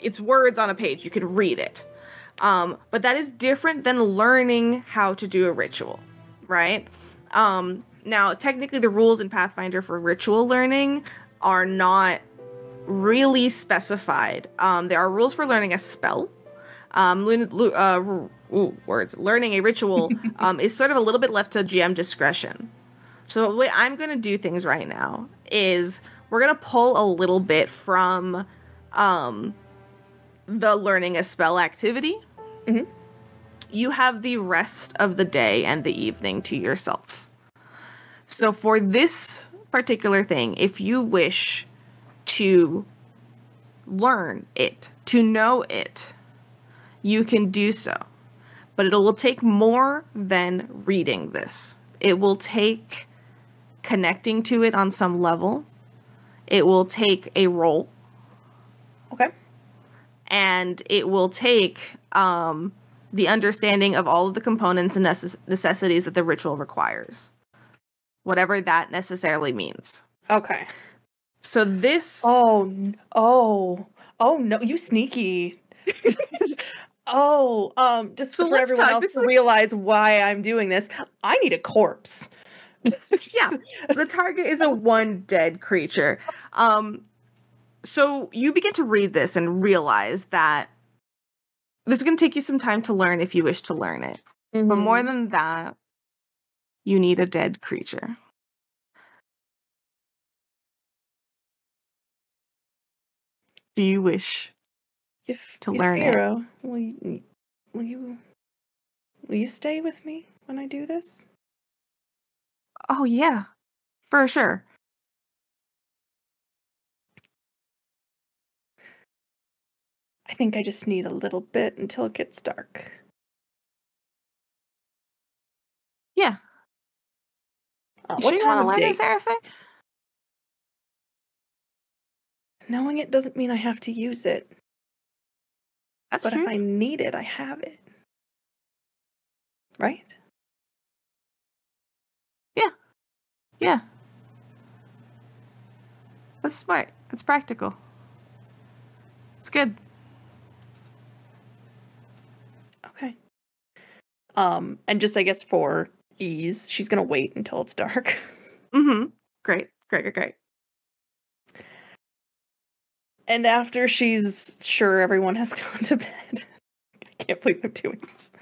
It's words on a page. You can read it. Um, but that is different than learning how to do a ritual, right? Um, now, technically, the rules in Pathfinder for ritual learning are not really specified. Um, there are rules for learning a spell. Um, uh, ooh, words. Learning a ritual um, is sort of a little bit left to GM discretion. So the way I'm gonna do things right now is we're gonna pull a little bit from um, the learning a spell activity. Mhm. You have the rest of the day and the evening to yourself. So for this particular thing, if you wish to learn it, to know it, you can do so. But it will take more than reading this. It will take connecting to it on some level. It will take a role. Okay. and it will take um, the understanding of all of the components and necess- necessities that the ritual requires, whatever that necessarily means. Okay. So this, Oh, oh, oh no, you sneaky. oh, um, just So for everyone else to realize why I'm doing this, I need a corpse. yeah, the target is a one dead creature. Um, so you begin to read this and realize that this is going to take you some time to learn if you wish to learn it. But more than that, you need a dead creature. Do you wish? if to learn it. Will you, will you will you stay with me when I do this? Oh yeah, for sure. I think I just need a little bit until it gets dark. Uh, what sure you want to learn Seraphic? Knowing it doesn't mean I have to use it, That's but true. if I need it, I have it. Right? Yeah. Yeah. That's smart. That's practical. It's good. Okay. Um, and just I guess for ease, she's gonna wait until it's dark. Mm-hmm. Great. Great, great, great. And after she's sure everyone has gone to bed, I can't believe I'm doing this.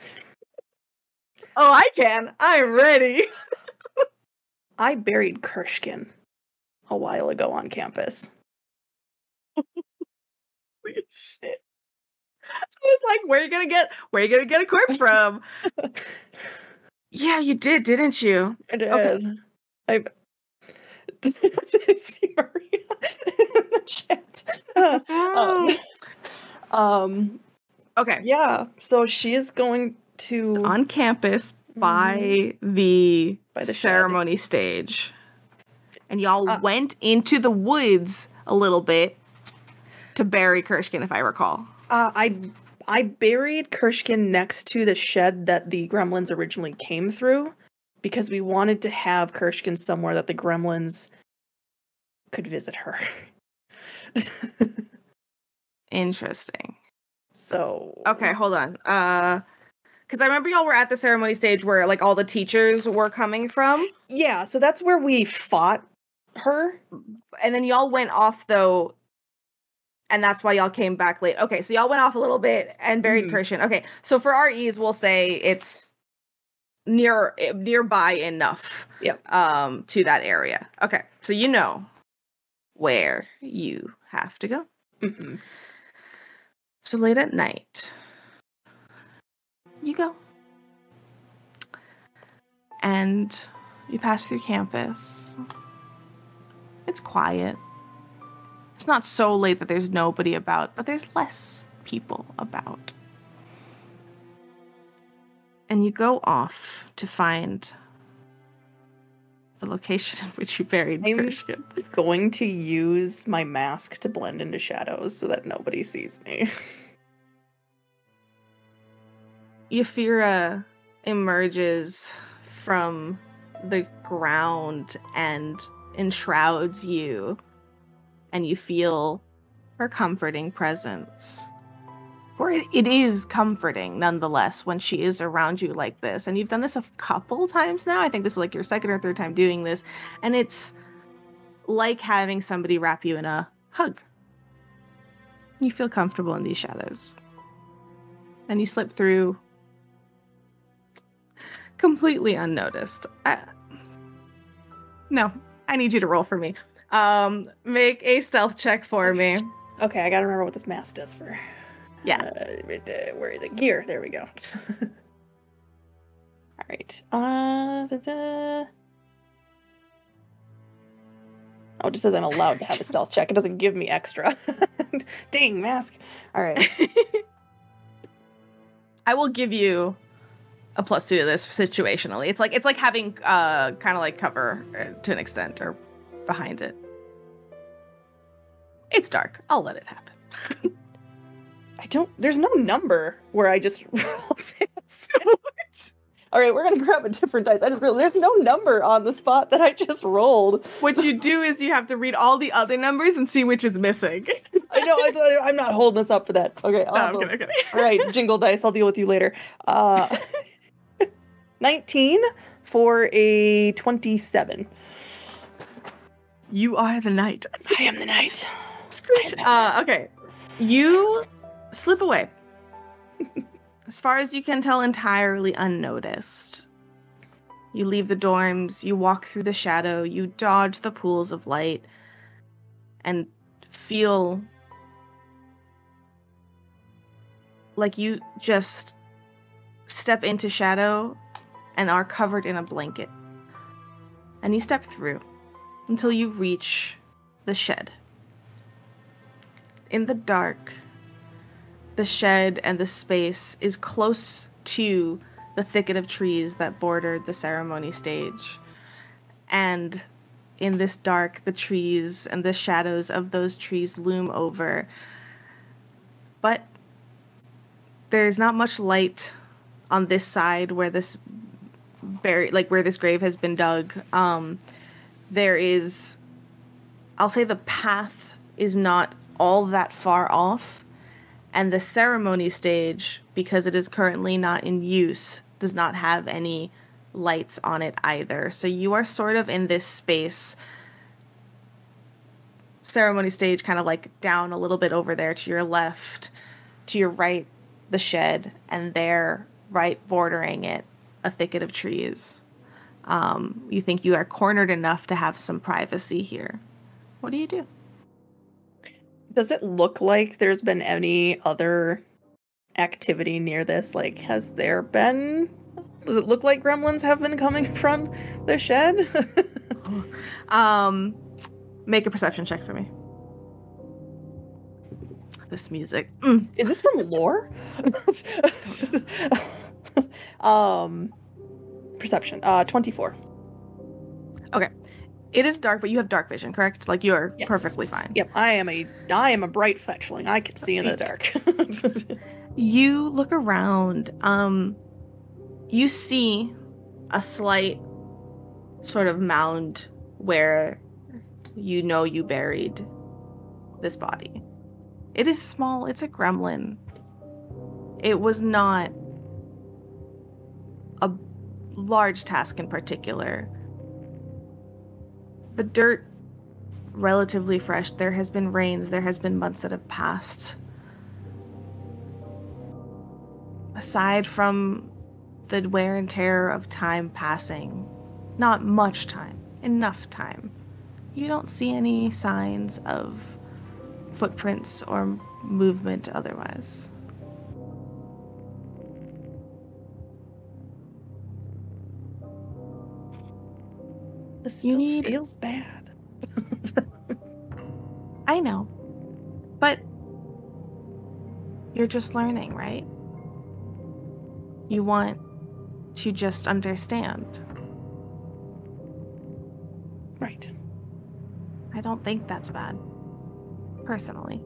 Oh, I can. I'm ready. I buried Kershkin a while ago on campus. Holy shit. I was like, where are you gonna get where are you gonna get a corpse from? Yeah, you did, didn't you? I did. Okay. I I see Maria in the chat. um, um, okay. yeah, so she is going to On campus by Mhm. the, By the shed. ceremony stage. And y'all Uh, went into the woods a little bit to bury Kershkin, if I recall. Uh, I I buried Kershkin next to the shed that the gremlins originally came through because we wanted to have Kershkin somewhere that the gremlins could visit her. Interesting. so Okay, hold on. Uh because I remember y'all were at the ceremony stage where like all the teachers were coming from. yeah, so that's where we fought her. and then y'all went off though and that's why y'all came back late okay so y'all went off a little bit and buried Mhm. Kershkin. okay so for our ease we'll say it's near eh, nearby enough Yep. um to that area okay so you know where you have to go Mhm. so late at night you go and you pass through campus it's quiet it's not so late that there's nobody about but there's less people about and you go off to find the location in which you buried I'm- Kershkin. Going to use my mask to blend into shadows so that nobody sees me. Yafira emerges from the ground and enshrouds you, and you feel her comforting presence. For it, it is comforting nonetheless when she is around you like this. And you've done this a couple times now. I think this is like your second or third time doing this. And it's like having somebody wrap you in a hug. You feel comfortable in these shadows. And you slip through completely unnoticed. I, no, I need you to roll for me. Um, make a stealth check for me. Okay, I gotta remember what this mask does for. Yeah. Uh, where is it? Gear. There we go. All right. Uh, da-da. Oh, it just says I'm allowed to have a stealth check. It doesn't give me extra. Dang, mask. All right. I will give you a plus two to this situationally. It's like it's like having uh kind of like cover uh, to an extent or behind it. It's dark. I'll let it happen. I don't. There's no number where I just roll this. All right, we're gonna grab a different dice. I just realized there's no number on the spot that I just rolled. What you do is you have to read all the other numbers and see which is missing. I know. I, I'm not holding this up for that. Okay. I'll No, I'm kidding, kidding. All right, jingle dice. I'll deal with you later. Uh, 19 for a 27. You are the knight. I am the knight. Screech. Uh, okay. You slip away. as far as you can tell, entirely unnoticed. You leave the dorms, you walk through the shadow, you dodge the pools of light, and feel like you just step into shadow and are covered in a blanket. And you step through until you reach the shed. In the dark, the shed and the space is close to the thicket of trees that bordered the ceremony stage. And in this dark, the trees and the shadows of those trees loom over. But there's not much light on this side where this buried like where this grave has been dug. Um there is I'll say the path is not all that far off, and the ceremony stage, because it is currently not in use, does not have any lights on it either. So you are sort of in this space ceremony stage kind of like down a little bit over there to your left, to your right the shed, and there right bordering it a thicket of trees. Um, you think you are cornered enough to have some privacy here. What do you do? Does it look like there's been any other activity near this? Like, has there been? Does it look like gremlins have been coming from the shed? um, make a perception check for me. This music. Mm. Is this from lore? um, perception. Uh, twenty-four. Okay. It is dark, but you have dark vision, correct? Like you're Yes. perfectly fine. Yep, I am a I am a bright fetchling. I can see in the dark. You look around. Um, you see a slight sort of mound where you know you buried this body. It is small. It's a gremlin. It was not a large task in particular. The dirt relatively fresh. There has been rains, there has been months that have passed. Aside from the wear and tear of time passing, not much time, enough time. You don't see any signs of footprints or movement otherwise. This You need- feels bad. I know. But you're just learning, right? You want to just understand. Right. I don't think that's bad. Personally.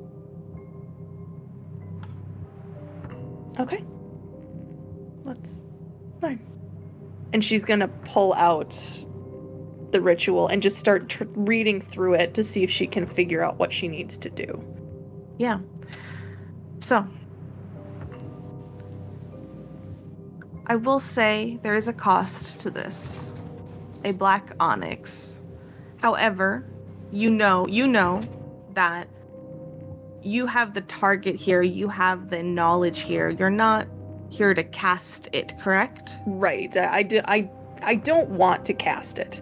Okay. Let's learn. And she's gonna pull out the ritual and just start tr- reading through it to see if she can figure out what she needs to do. Yeah. So, I will say there is a cost to this. A black onyx. However, you know, you know that you have the target here, you have the knowledge here. You're not here to cast it, correct? Right. I, I, do, I, I don't want to cast it.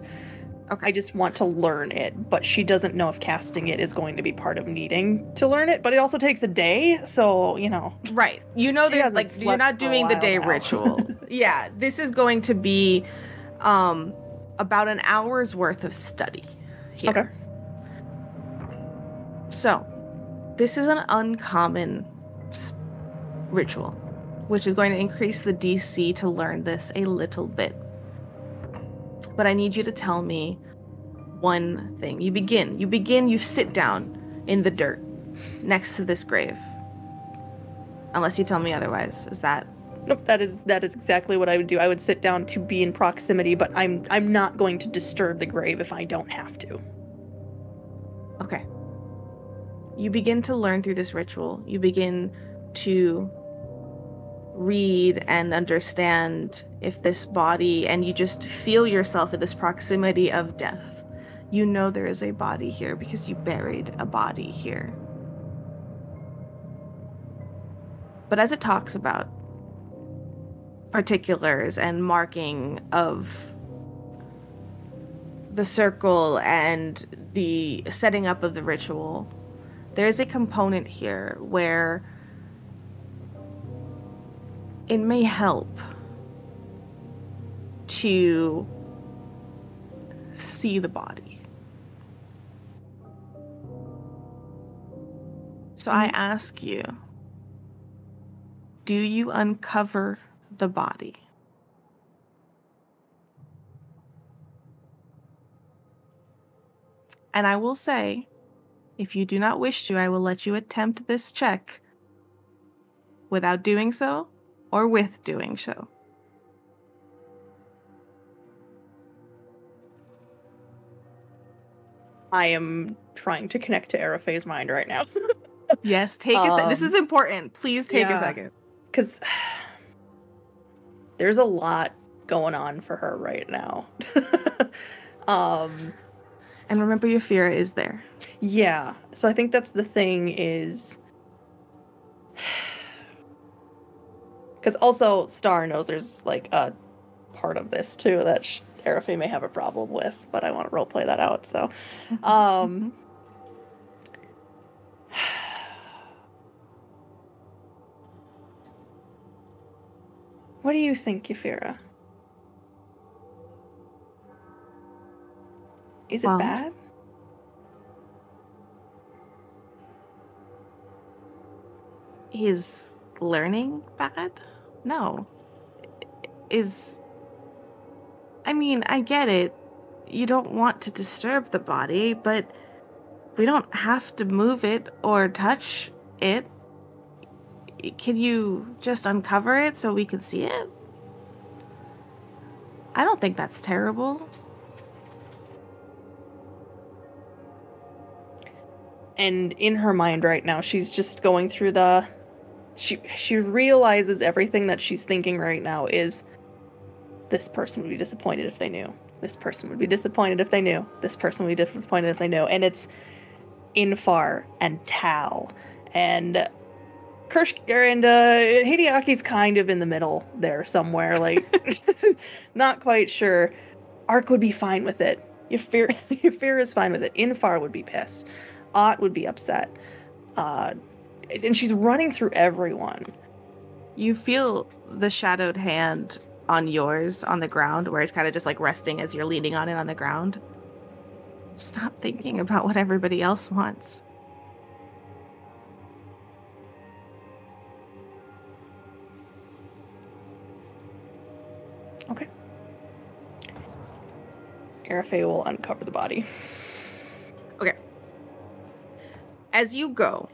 Okay. I just want to learn it, but she doesn't know if casting it is going to be part of needing to learn it. But it also takes a day, so you know. Right. You know, there's like you're not doing the day now. ritual. yeah, this is going to be um about an hour's worth of study here. Okay. So, this is an uncommon ritual, which is going to increase the DC to learn this a little bit. But I need you to tell me one thing. You begin. You begin, you sit down in the dirt next to this grave. Unless you tell me otherwise. Is that Nope, that is that is exactly what I would do. I would sit down to be in proximity, but I'm I'm not going to disturb the grave if I don't have to. Okay. You begin to learn through this ritual. You begin to read and understand if this body, and you just feel yourself in this proximity of death. You know there is a body here because you buried a body here. But as it talks about particulars and marking of the circle and the setting up of the ritual, there's a component here where it may help to see the body. So I ask you do you uncover the body? And I will say, if you do not wish to, I will let you attempt this check without doing so or with doing so. I am trying to connect to Arifey's mind right now. Yes, take a second. This Um, is important. Please take yeah. a second. Because there's a lot going on for her right now. um, And remember, your fear is there. yeah. So I think that's the thing is. Because also, Star knows there's like a part of this too that sh- Arifey may have a problem with, but I want to roleplay that out. So, um, what do you think, Yafira? Is it Well- bad? He's learning bad? No. Is I mean, I get it. You don't want to disturb the body, but we don't have to move it or touch it. Can you just uncover it so we can see it? I don't think that's terrible. and in her mind right now she's just going through the she she realizes everything that she's thinking right now is this person would be disappointed if they knew this person would be disappointed if they knew this person would be disappointed if they knew and it's infar and tal and Kirsch and uh, Hideaki's kind of in the middle there somewhere, like not quite sure. Ark would be fine with it. Your fear, your fear is fine with it. Infar would be pissed. Ott would be upset. Uh, and she's running through everyone. You feel the shadowed hand on yours on the ground, where it's kind of just like resting as you're leaning on it on the ground. Stop thinking about what everybody else wants. Okay. Arifey will uncover the body. Okay. As you go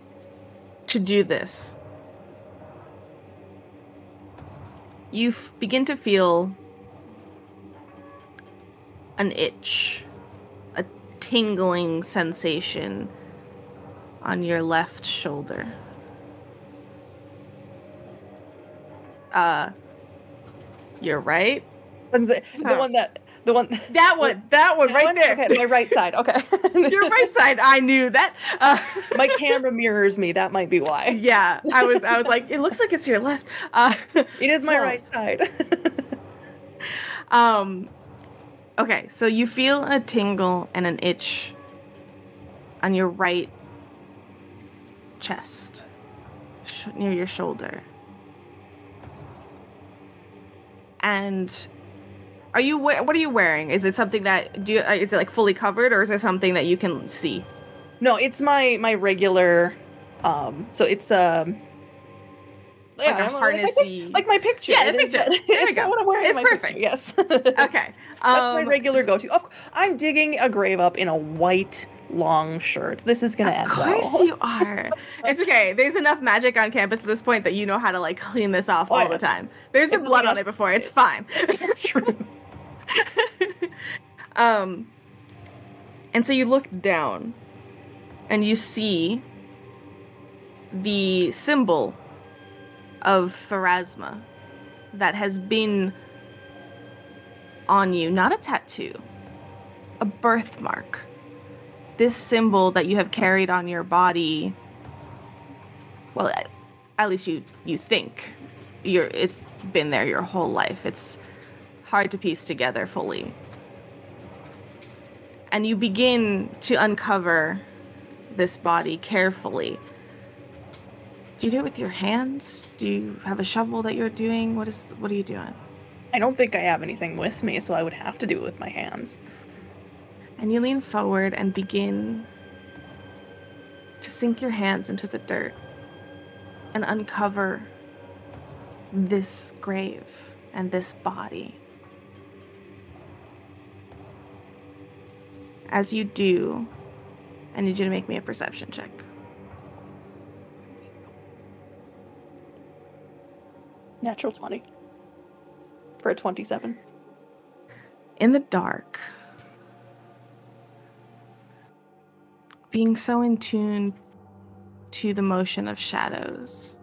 to do this, you f- begin to feel an itch, a tingling sensation on your left shoulder. Uh, you're right. The one that the one That one, that one, right one? there. Okay, my right side. Okay. Your right side. I knew that. Uh, my camera mirrors me. That might be why. yeah, I was. I was like, it looks like it's your left. Uh, It is my right side. um. Okay, so you feel a tingle and an itch on your right chest, sh- near your shoulder. And are you? What are you wearing? Is it something that do? You, uh, is it like fully covered, or is it something that you can see? no, it's my my regular. Um, so it's um. Like a I'm- like my harnessy. like my picture. Yeah, the picture. There it's we go. What I'm wearing It's perfect. picture. Yes. okay. That's my um, regular go-to. Of, I'm digging a grave up in a white long shirt. This is gonna Of end Of course well. you are. it's okay. There's enough magic on campus at this point that you know how to like clean this off Oh, all yeah. the time. There's been blood on it before. It's fine. That's true. um and so you look down and you see the symbol of Pharasma that has been on you, not a tattoo, a birthmark. This symbol that you have carried on your body, well, at, least you you think you're it's been there your whole life. It's hard to piece together fully. And you begin to uncover this body carefully. Do you do it with your hands? Do you have a shovel that you're doing? What is what are you doing? I don't think I have anything with me, so I would have to do it with my hands. And you lean forward and begin to sink your hands into the dirt and uncover this grave and this body. As you do, I need you to make me a perception check. Natural 20. For a 27. In the dark, being so in tune to the motion of shadows,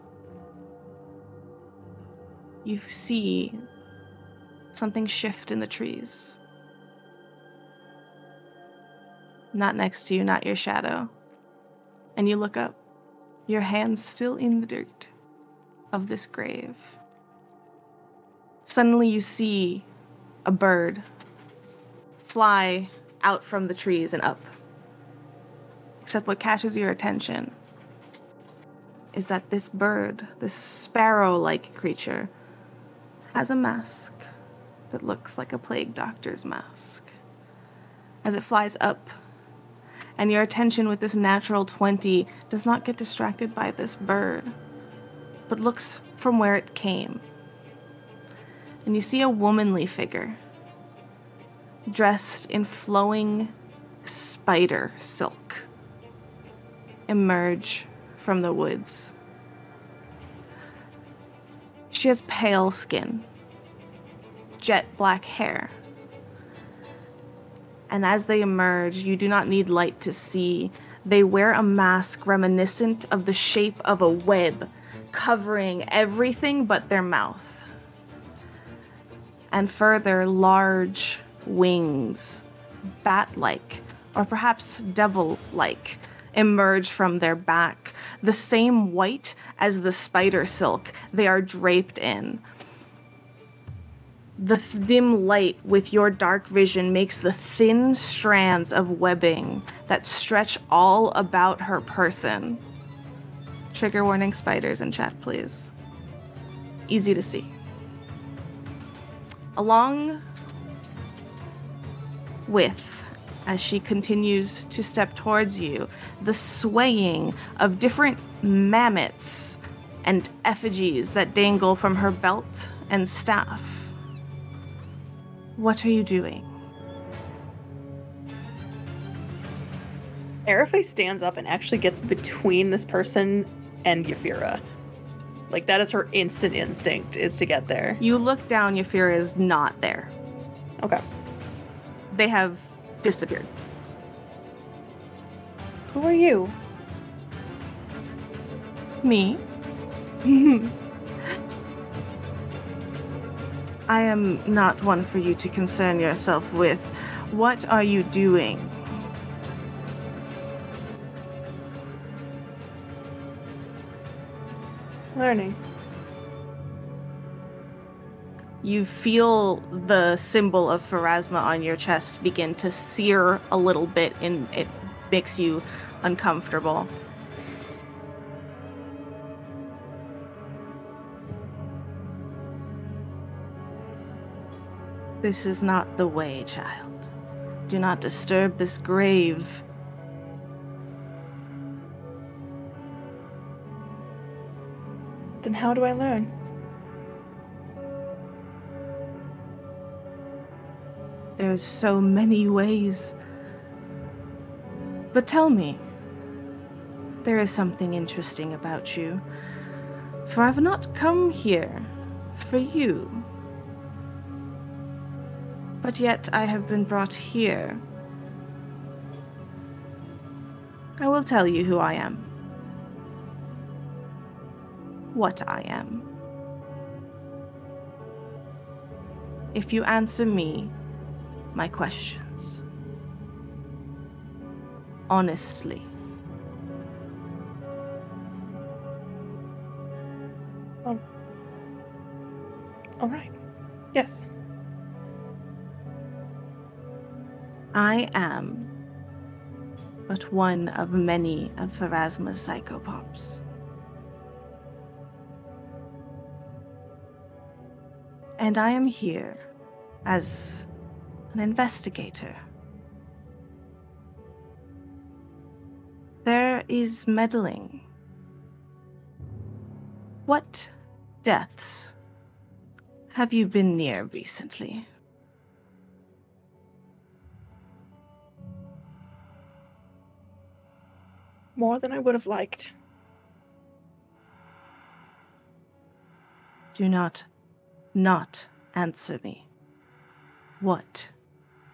you see something shift in the trees. Not next to you, not your shadow. And you look up, your hands still in the dirt of this grave. Suddenly, you see a bird fly out from the trees and up. Except what catches your attention is that this bird, this sparrow like creature, has a mask that looks like a plague doctor's mask. As it flies up, and your attention with this natural 20 does not get distracted by this bird, but looks from where it came. And you see a womanly figure dressed in flowing spider silk emerge from the woods. She has pale skin, jet black hair. And as they emerge, you do not need light to see. They wear a mask reminiscent of the shape of a web, covering everything but their mouth. And further, large wings, bat like, or perhaps devil like, emerge from their back, the same white as the spider silk they are draped in. The dim light with your dark vision makes the thin strands of webbing that stretch all about her person. Trigger warning spiders in chat, please. Easy to see. Along with as she continues to step towards you, the swaying of different mammoths and effigies that dangle from her belt and staff. What are you doing? Arifey stands up and actually gets between this person and Yafira. Like that is her instant instinct is to get there. You look down, Yafira is not there. Okay. They have disappeared. Who are you? Me? I am not one for you to concern yourself with. What are you doing? Learning. You feel the symbol of Pharasma on your chest begin to sear a little bit, and it makes you uncomfortable. This is not the way, child. Do not disturb this grave. Then how do I learn? There's so many ways. But tell me, there is something interesting about you. For I've not come here for you. But yet I have been brought here. I will tell you who I am. What I am. If you answer me my questions. Honestly. Oh. All right. Yes. I am but one of many of Pharasma's psychopomps. And I am here as an investigator. There is meddling. What deaths have you been near recently? more than I would have liked. Do not, not answer me. What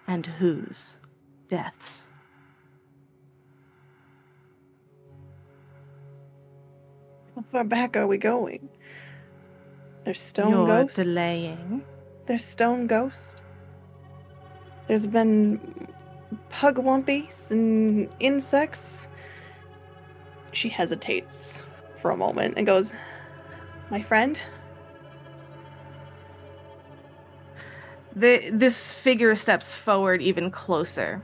and whose deaths? How far back are we going? There's stone You're ghosts. delaying. There's stone ghosts. There's been pugwampis and insects. She hesitates for a moment and goes, My friend? The, this figure steps forward even closer.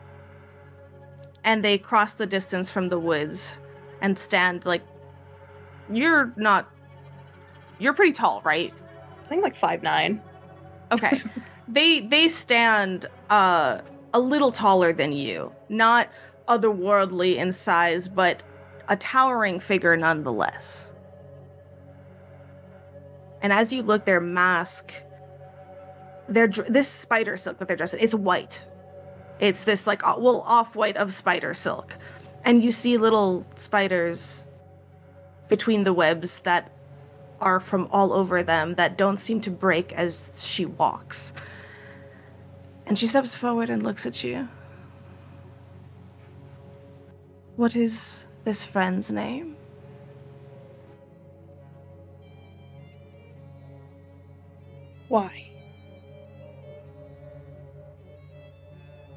And they cross the distance from the woods and stand like you're not you're pretty tall, right? I think like five nine. Okay. they they stand uh a little taller than you. Not otherworldly in size, but a towering figure nonetheless. And as you look, their mask, their this spider silk that they're dressed in, it's white. It's this like well off white of spider silk, and you see little spiders between the webs that are from all over them that don't seem to break as she walks. And she steps forward and looks at you. What is this friend's name? Why?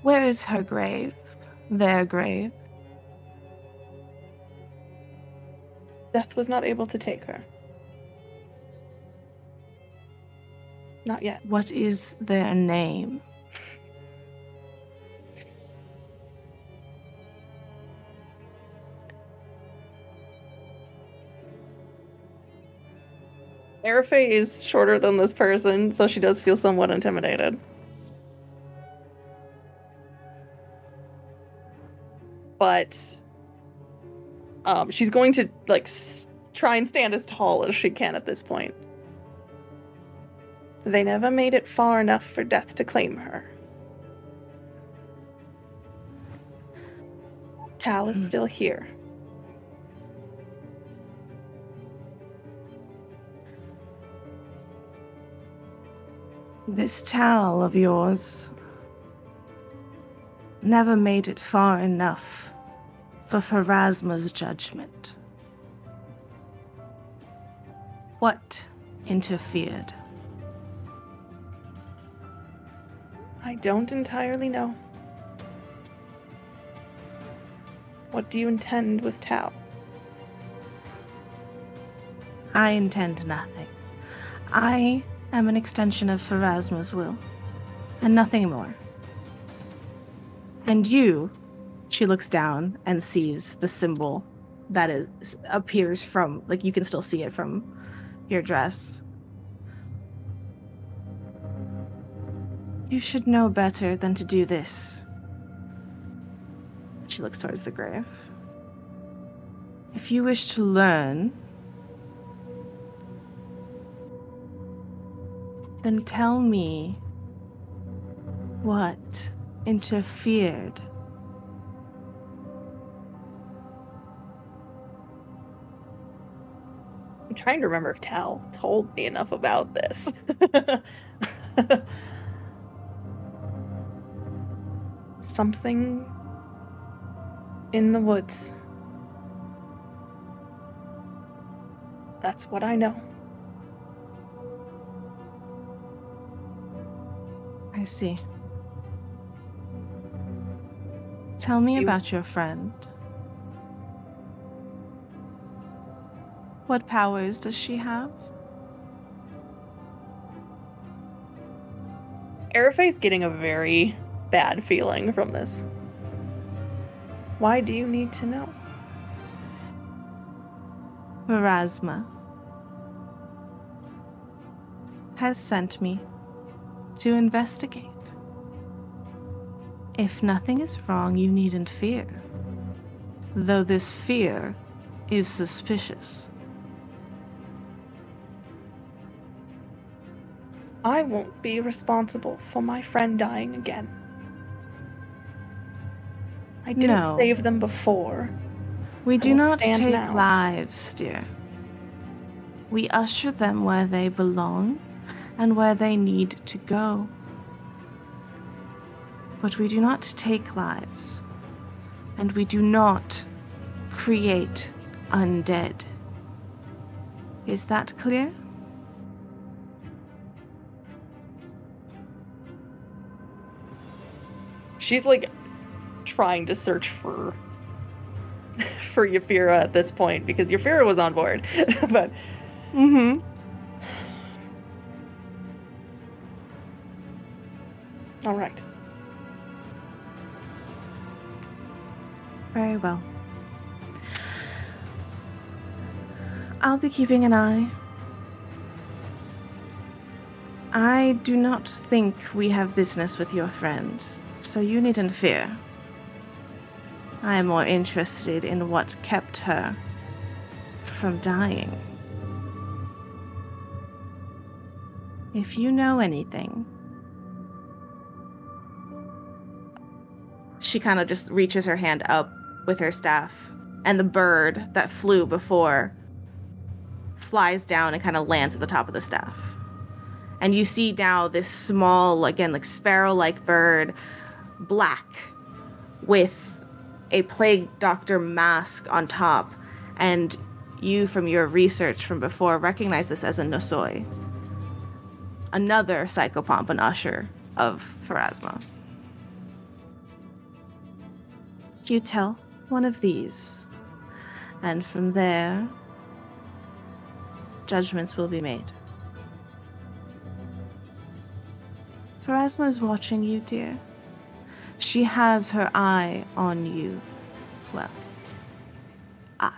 Where is her grave? Their grave? Death was not able to take her. Not yet. What is their name? Arifey is shorter than this person, so she does feel somewhat intimidated. But um, she's going to like s- try and stand as tall as she can at this point. They never made it far enough for death to claim her. Tal is Hmm. still here. This towel of yours never made it far enough for Pharasma's judgment. What interfered? I don't entirely know. What do you intend with Tal? I intend nothing. I am an extension of Pharasma's will, and nothing more. And you, she looks down and sees the symbol that is appears from like you can still see it from your dress. You should know better than to do this. She looks towards the grave. If you wish to learn, then tell me what interfered. I'm trying to remember if Tal told me enough about this. Something in the woods. That's what I know. I see. Tell me You- about your friend. What powers does she have? Arifey's getting a very bad feeling from this. Why do you need to know? Pharasma has sent me to investigate. If nothing is wrong, you needn't fear. Though this fear is suspicious. I won't be responsible for my friend dying again. I didn't No. save them before. We I do not take now. lives, dear. We usher them where they belong and where they need to go. But we do not take lives, and we do not create undead. Is that clear? She's like trying to search for for Yafira at this point because Yafira was on board. but Mm-hmm. All right. Very well. I'll be keeping an eye. I do not think we have business with your friends, so you needn't fear. I am more interested in what kept her from dying. If you know anything, she kind of just reaches her hand up with her staff, and the bird that flew before flies down and kind of lands at the top of the staff. And you see now this small, again, like sparrow like bird, black, with a plague doctor mask on top. And you, from your research from before, recognize this as a Nosoi, another psychopomp and usher of Pharasma. You tell one of these, and from there, judgments will be made. Pharasma is watching you, dear. She has her eye on you. Well, eye.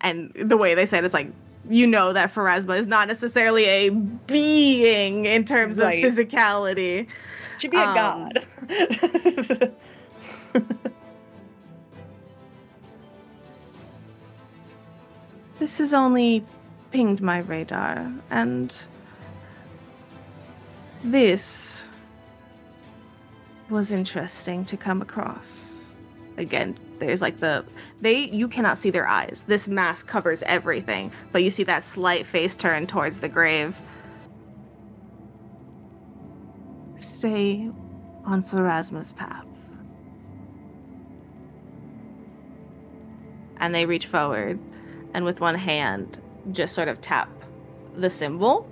And the way they said it's like, you know that Pharasma is not necessarily a being in terms Right. of physicality. She'd be a Um, god. This has only pinged my radar, and this was interesting to come across. Again, there's like the they you cannot see their eyes. This mask covers everything, but you see that slight face turn towards the grave. Stay on Pharasma's path. And they reach forward and with one hand just sort of tap the symbol.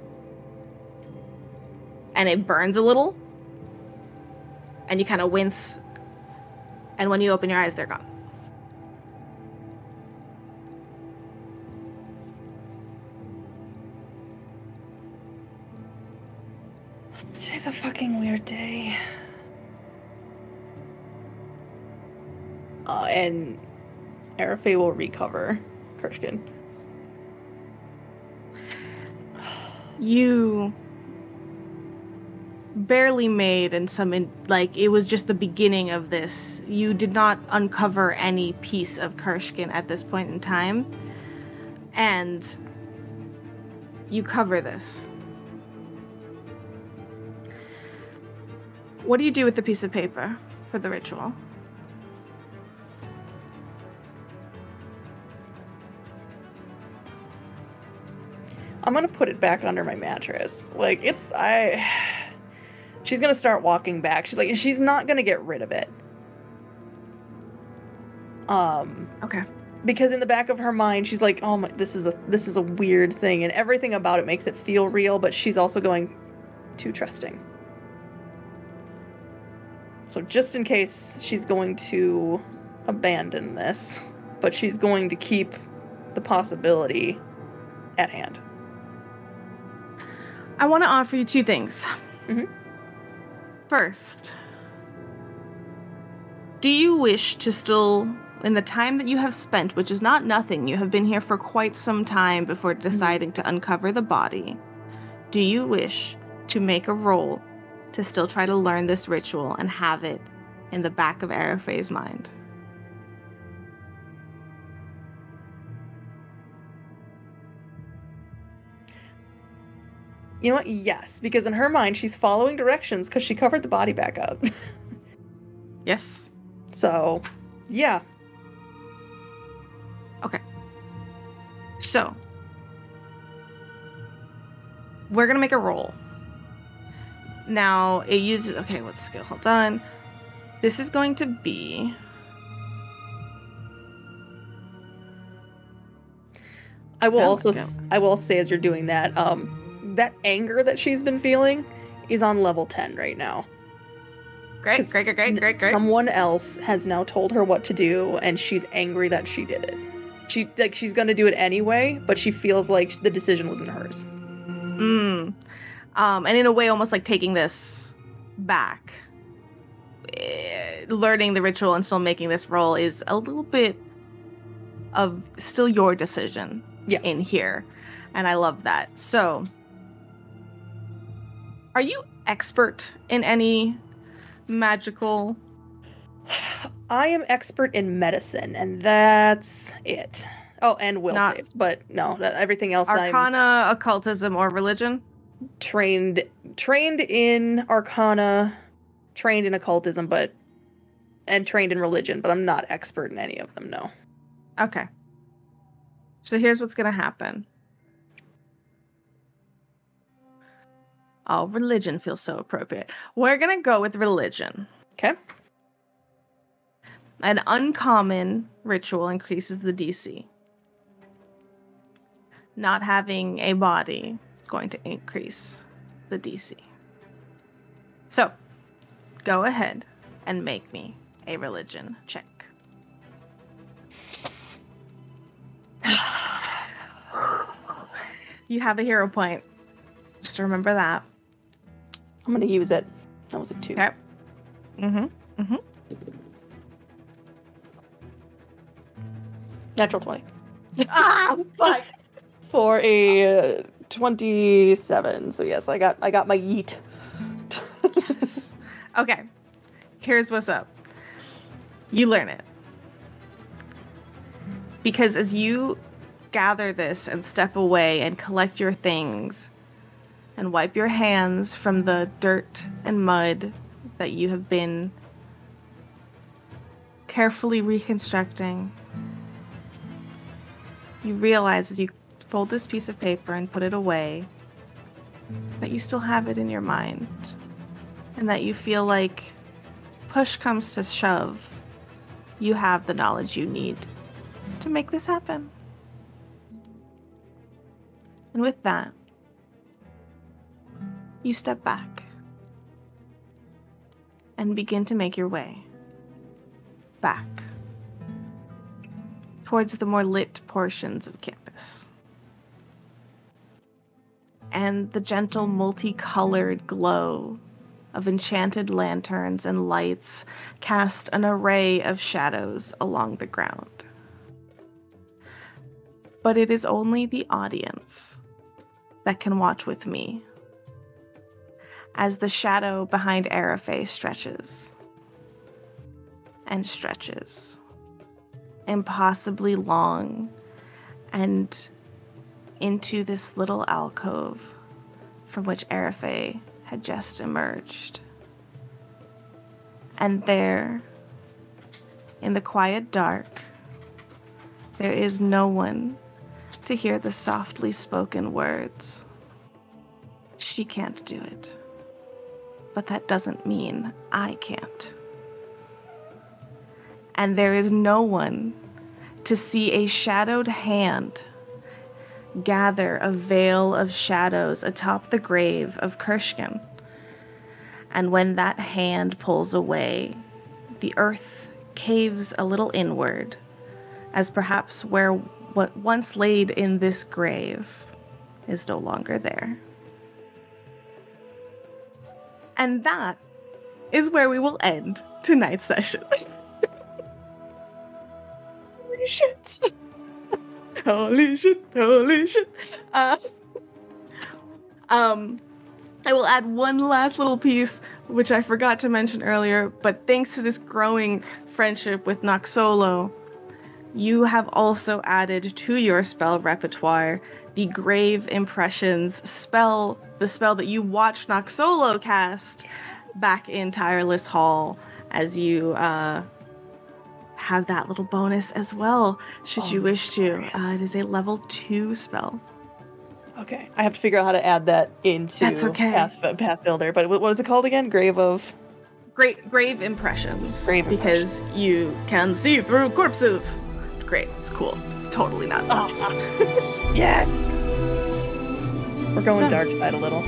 And it burns a little. And you kind of wince. And when you open your eyes they're gone. Today's a fucking weird day. Uh, and Arifey will recover Kershkin. you barely made and some in, like it was just the beginning of this. You did not uncover any piece of Kershkin at this point in time. And you cover this. What do you do with the piece of paper for the ritual I'm gonna put it back under my mattress. Like it's I. She's gonna start walking back. She's like she's not gonna get rid of it. Um, okay because in the back of her mind, she's like, "Oh my, this is a this is a weird thing," and everything about it makes it feel real. But she's also going too trusting. So just in case she's going to abandon this, but she's going to keep the possibility at hand. I want to offer you two things. Mhm. First, do you wish to still, in the time that you have spent, which is not nothing, you have been here for quite some time before deciding to uncover the body, do you wish to make a roll to still try to learn this ritual and have it in the back of Arifey's mind? You know what? Yes, because in her mind, she's following directions because she covered the body back up. Yes. so, yeah. Okay. So, we're gonna make a roll. Now it uses okay. What skill? Hold on. This is going to be I will Oh also I will say as you're doing that, um, that anger that she's been feeling is on level ten right now. Great, great, great, great, great, great. Someone else has now told her what to do, and she's angry that she did it. She like she's gonna do it anyway, but she feels like the decision wasn't hers. Mm. Um, and in a way, almost like taking this back, Eh, learning the ritual and still making this roll is a little bit of still your decision Yeah. in here. And I love that. So, are you expert in any magical? I am expert in medicine, and that's it. Oh, and will Not- save, but no, everything else I'm Arcana, occultism, or religion? trained trained in arcana, trained in occultism, but and trained in religion, but I'm not expert in any of them. No. Okay. So here's what's going to happen. Oh, religion feels so appropriate. We're going to go with religion. Okay. An uncommon ritual increases the DC. Not having a body is going to increase the DC. So, go ahead and make me a religion check. You have a hero point. Just remember that. I'm gonna use it. That was a two. Okay. Mm-hmm. Natural twenty ah, fuck. for a uh, twenty-seven. So yes, I got I got my yeet. yes. Okay. Here's what's up. You learn it. Because as you gather this and step away and collect your things and wipe your hands from the dirt and mud that you have been carefully reconstructing, you realize as you fold this piece of paper and put it away that you still have it in your mind and that you feel like push comes to shove, you have the knowledge you need to make this happen. And with that, you step back and begin to make your way back towards the more lit portions of campus. And the gentle, multicolored glow of enchanted lanterns and lights cast an array of shadows along the ground. But it is only the audience that can watch with me as the shadow behind Arifey stretches and stretches, impossibly long, and into this little alcove from which Arifey had just emerged. And there, in the quiet dark, there is no one to hear the softly spoken words. She can't do it. But that doesn't mean I can't. And there is no one to see a shadowed hand gather a veil of shadows atop the grave of Kershkin. And when that hand pulls away, the earth caves a little inward, as perhaps where what once laid in this grave is no longer there. And that is where we will end tonight's session. Holy shit. holy shit, holy shit. Uh, um, I will add one last little piece, which I forgot to mention earlier, but thanks to this growing friendship with Noxolo, you have also added to your spell repertoire the Grave Impressions spell, the spell that you watched Noxolo cast back in Tireless Hall as you uh, have that little bonus as well, should Oh, you wish to. Uh, it is a level two spell. Okay, I have to figure out how to add that into That's okay. Path, Pathbuilder. But what is it called again? Grave of. Great grave impressions. Grave because you can see through corpses. It's great. It's cool. It's totally not. Ah. Yes. We're going So- um, dark side a little.